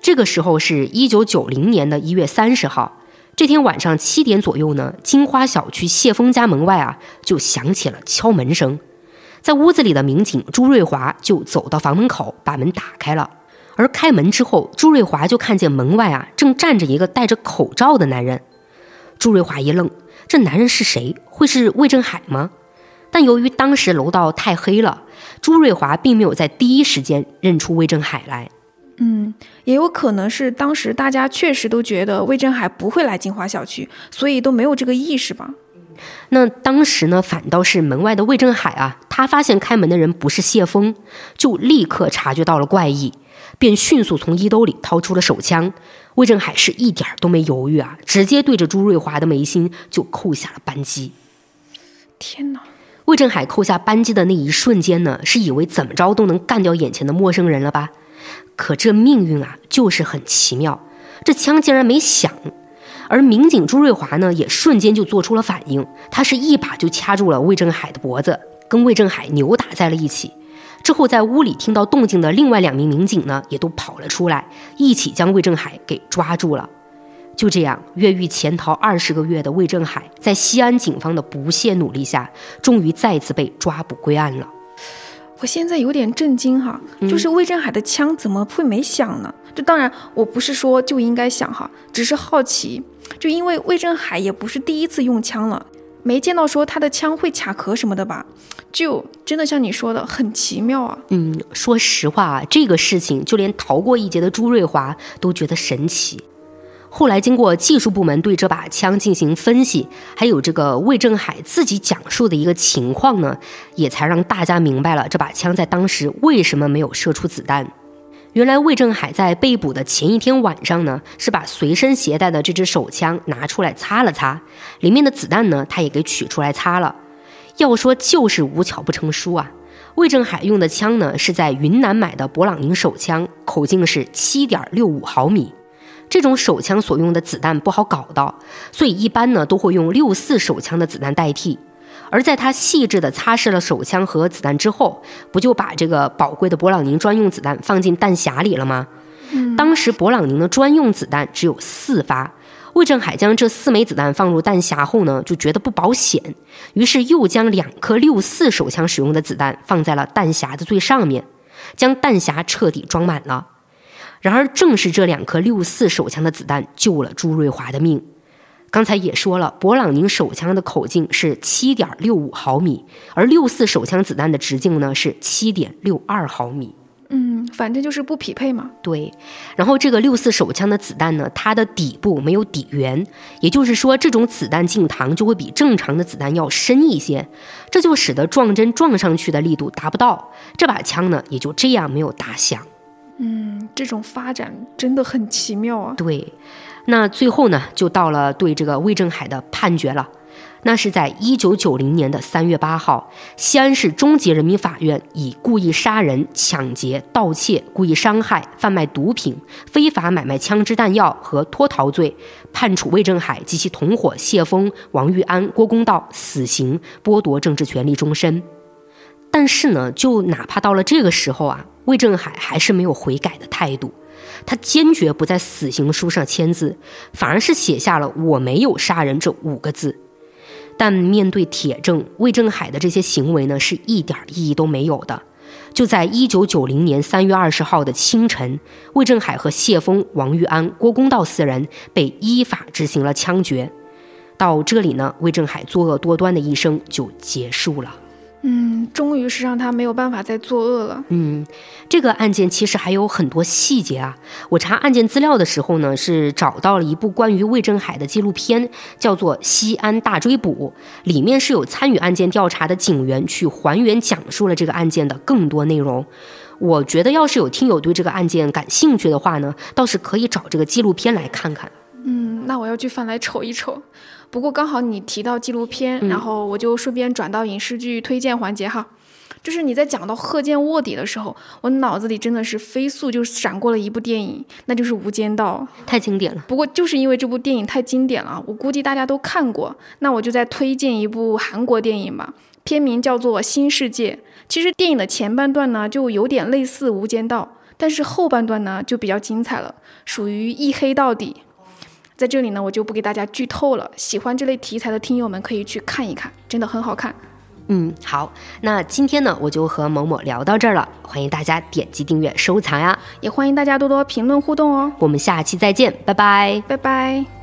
[SPEAKER 2] 这个时候是一九九零年的一月三十号。这天晚上七点左右呢，金花小区谢峰家门外啊，就响起了敲门声。在屋子里的民警朱瑞华就走到房门口，把门打开了。而开门之后，朱瑞华就看见门外啊，正站着一个戴着口罩的男人。朱瑞华一愣，这男人是谁？会是魏振海吗？但由于当时楼道太黑了，朱瑞华并没有在第一时间认出魏振海来。
[SPEAKER 3] 嗯，也有可能是当时大家确实都觉得魏振海不会来金华小区，所以都没有这个意识吧。
[SPEAKER 2] 那当时呢，反倒是门外的魏振海啊，他发现开门的人不是谢峰，就立刻察觉到了怪异，便迅速从衣兜里掏出了手枪。魏振海是一点都没犹豫啊，直接对着朱瑞华的眉心就扣下了扳机。
[SPEAKER 3] 天哪！
[SPEAKER 2] 魏振海扣下扳机的那一瞬间呢，是以为怎么着都能干掉眼前的陌生人了吧？可这命运啊，就是很奇妙，这枪竟然没响。而民警朱瑞华呢，也瞬间就做出了反应，他是一把就掐住了魏振海的脖子，跟魏振海扭打在了一起。之后，在屋里听到动静的另外两名民警呢，也都跑了出来，一起将魏振海给抓住了。就这样，越狱潜逃二十个月的魏振海，在西安警方的不懈努力下，终于再次被抓捕归案了。
[SPEAKER 3] 我现在有点震惊哈，就是魏振海的枪怎么会没响呢？就当然，我不是说就应该响哈，只是好奇。就因为魏振海也不是第一次用枪了，没见到说他的枪会卡壳什么的吧？就真的像你说的很奇妙啊。
[SPEAKER 2] 嗯，说实话啊，这个事情就连逃过一劫的朱瑞华都觉得神奇。后来经过技术部门对这把枪进行分析，还有这个魏振海自己讲述的一个情况呢，也才让大家明白了这把枪在当时为什么没有射出子弹。原来魏振海在被捕的前一天晚上呢，是把随身携带的这支手枪拿出来擦了擦，里面的子弹呢，他也给取出来擦了。要说就是无巧不成书啊！魏振海用的枪呢，是在云南买的勃朗宁手枪，口径是七点六五毫米。这种手枪所用的子弹不好搞到，所以一般呢都会用六四手枪的子弹代替。而在他细致地擦拭了手枪和子弹之后，不就把这个宝贵的勃朗宁专用子弹放进弹匣里了吗？当时勃朗宁的专用子弹只有四发，魏振海将这四枚子弹放入弹匣后呢，就觉得不保险，于是又将两颗六四手枪使用的子弹放在了弹匣的最上面，将弹匣彻底装满了。然而，正是这两颗六四手枪的子弹救了朱瑞华的命。刚才也说了，勃朗宁手枪的口径是七点六五毫米，而六四手枪子弹的直径呢是七点六二毫米。
[SPEAKER 3] 嗯，反正就是不匹配嘛。
[SPEAKER 2] 对，然后这个六四手枪的子弹呢，它的底部没有底缘，也就是说，这种子弹进膛就会比正常的子弹要深一些，这就使得撞针撞上去的力度达不到，这把枪呢也就这样没有打响。
[SPEAKER 3] 嗯，这种发展真的很奇妙啊。
[SPEAKER 2] 对。那最后呢，就到了对这个魏振海的判决了。那是在一九九零年的三月八号，西安市中级人民法院以故意杀人、抢劫、盗窃、故意伤害、贩卖毒品、非法买卖枪支弹药和脱逃罪，判处魏振海及其同伙谢峰、王玉安、郭公道死刑，剥夺政治权利终身。但是呢，就哪怕到了这个时候啊，魏振海还是没有悔改的态度。他坚决不在死刑书上签字，反而是写下了“我没有杀人”这五个字。但面对铁证，魏振海的这些行为呢，是一点意义都没有的。就在一九九零年三月二十号的清晨，魏振海和谢峰、王玉安、郭公道四人被依法执行了枪决。到这里呢，魏振海作恶多端的一生就结束了。
[SPEAKER 3] 嗯，终于是让他没有办法再作恶了。
[SPEAKER 2] 嗯，这个案件其实还有很多细节啊。我查案件资料的时候呢，是找到了一部关于魏振海的纪录片，叫做《西安大追捕》，里面是有参与案件调查的警员去还原讲述了这个案件的更多内容。我觉得要是有听友对这个案件感兴趣的话呢，倒是可以找这个纪录片来看看。
[SPEAKER 3] 嗯，那我要去翻来瞅一瞅。不过刚好你提到纪录片，然后我就顺便转到影视剧推荐环节哈。就是你在讲到贺建卧底的时候，我脑子里真的是飞速就闪过了一部电影，那就是《无间道》，
[SPEAKER 2] 太经典了。
[SPEAKER 3] 不过就是因为这部电影太经典了，我估计大家都看过，那我就再推荐一部韩国电影吧，片名叫做《新世界》。其实电影的前半段呢，就有点类似《无间道》，但是后半段呢就比较精彩了，属于一黑到底。在这里呢，我就不给大家剧透了。喜欢这类题材的听友们可以去看一看，真的很好看。
[SPEAKER 2] 嗯，好，那今天呢，我就和某某聊到这儿了。欢迎大家点击订阅、收藏呀，
[SPEAKER 3] 也欢迎大家多多评论互动哦。
[SPEAKER 2] 我们下期再见，拜拜，
[SPEAKER 3] 拜拜。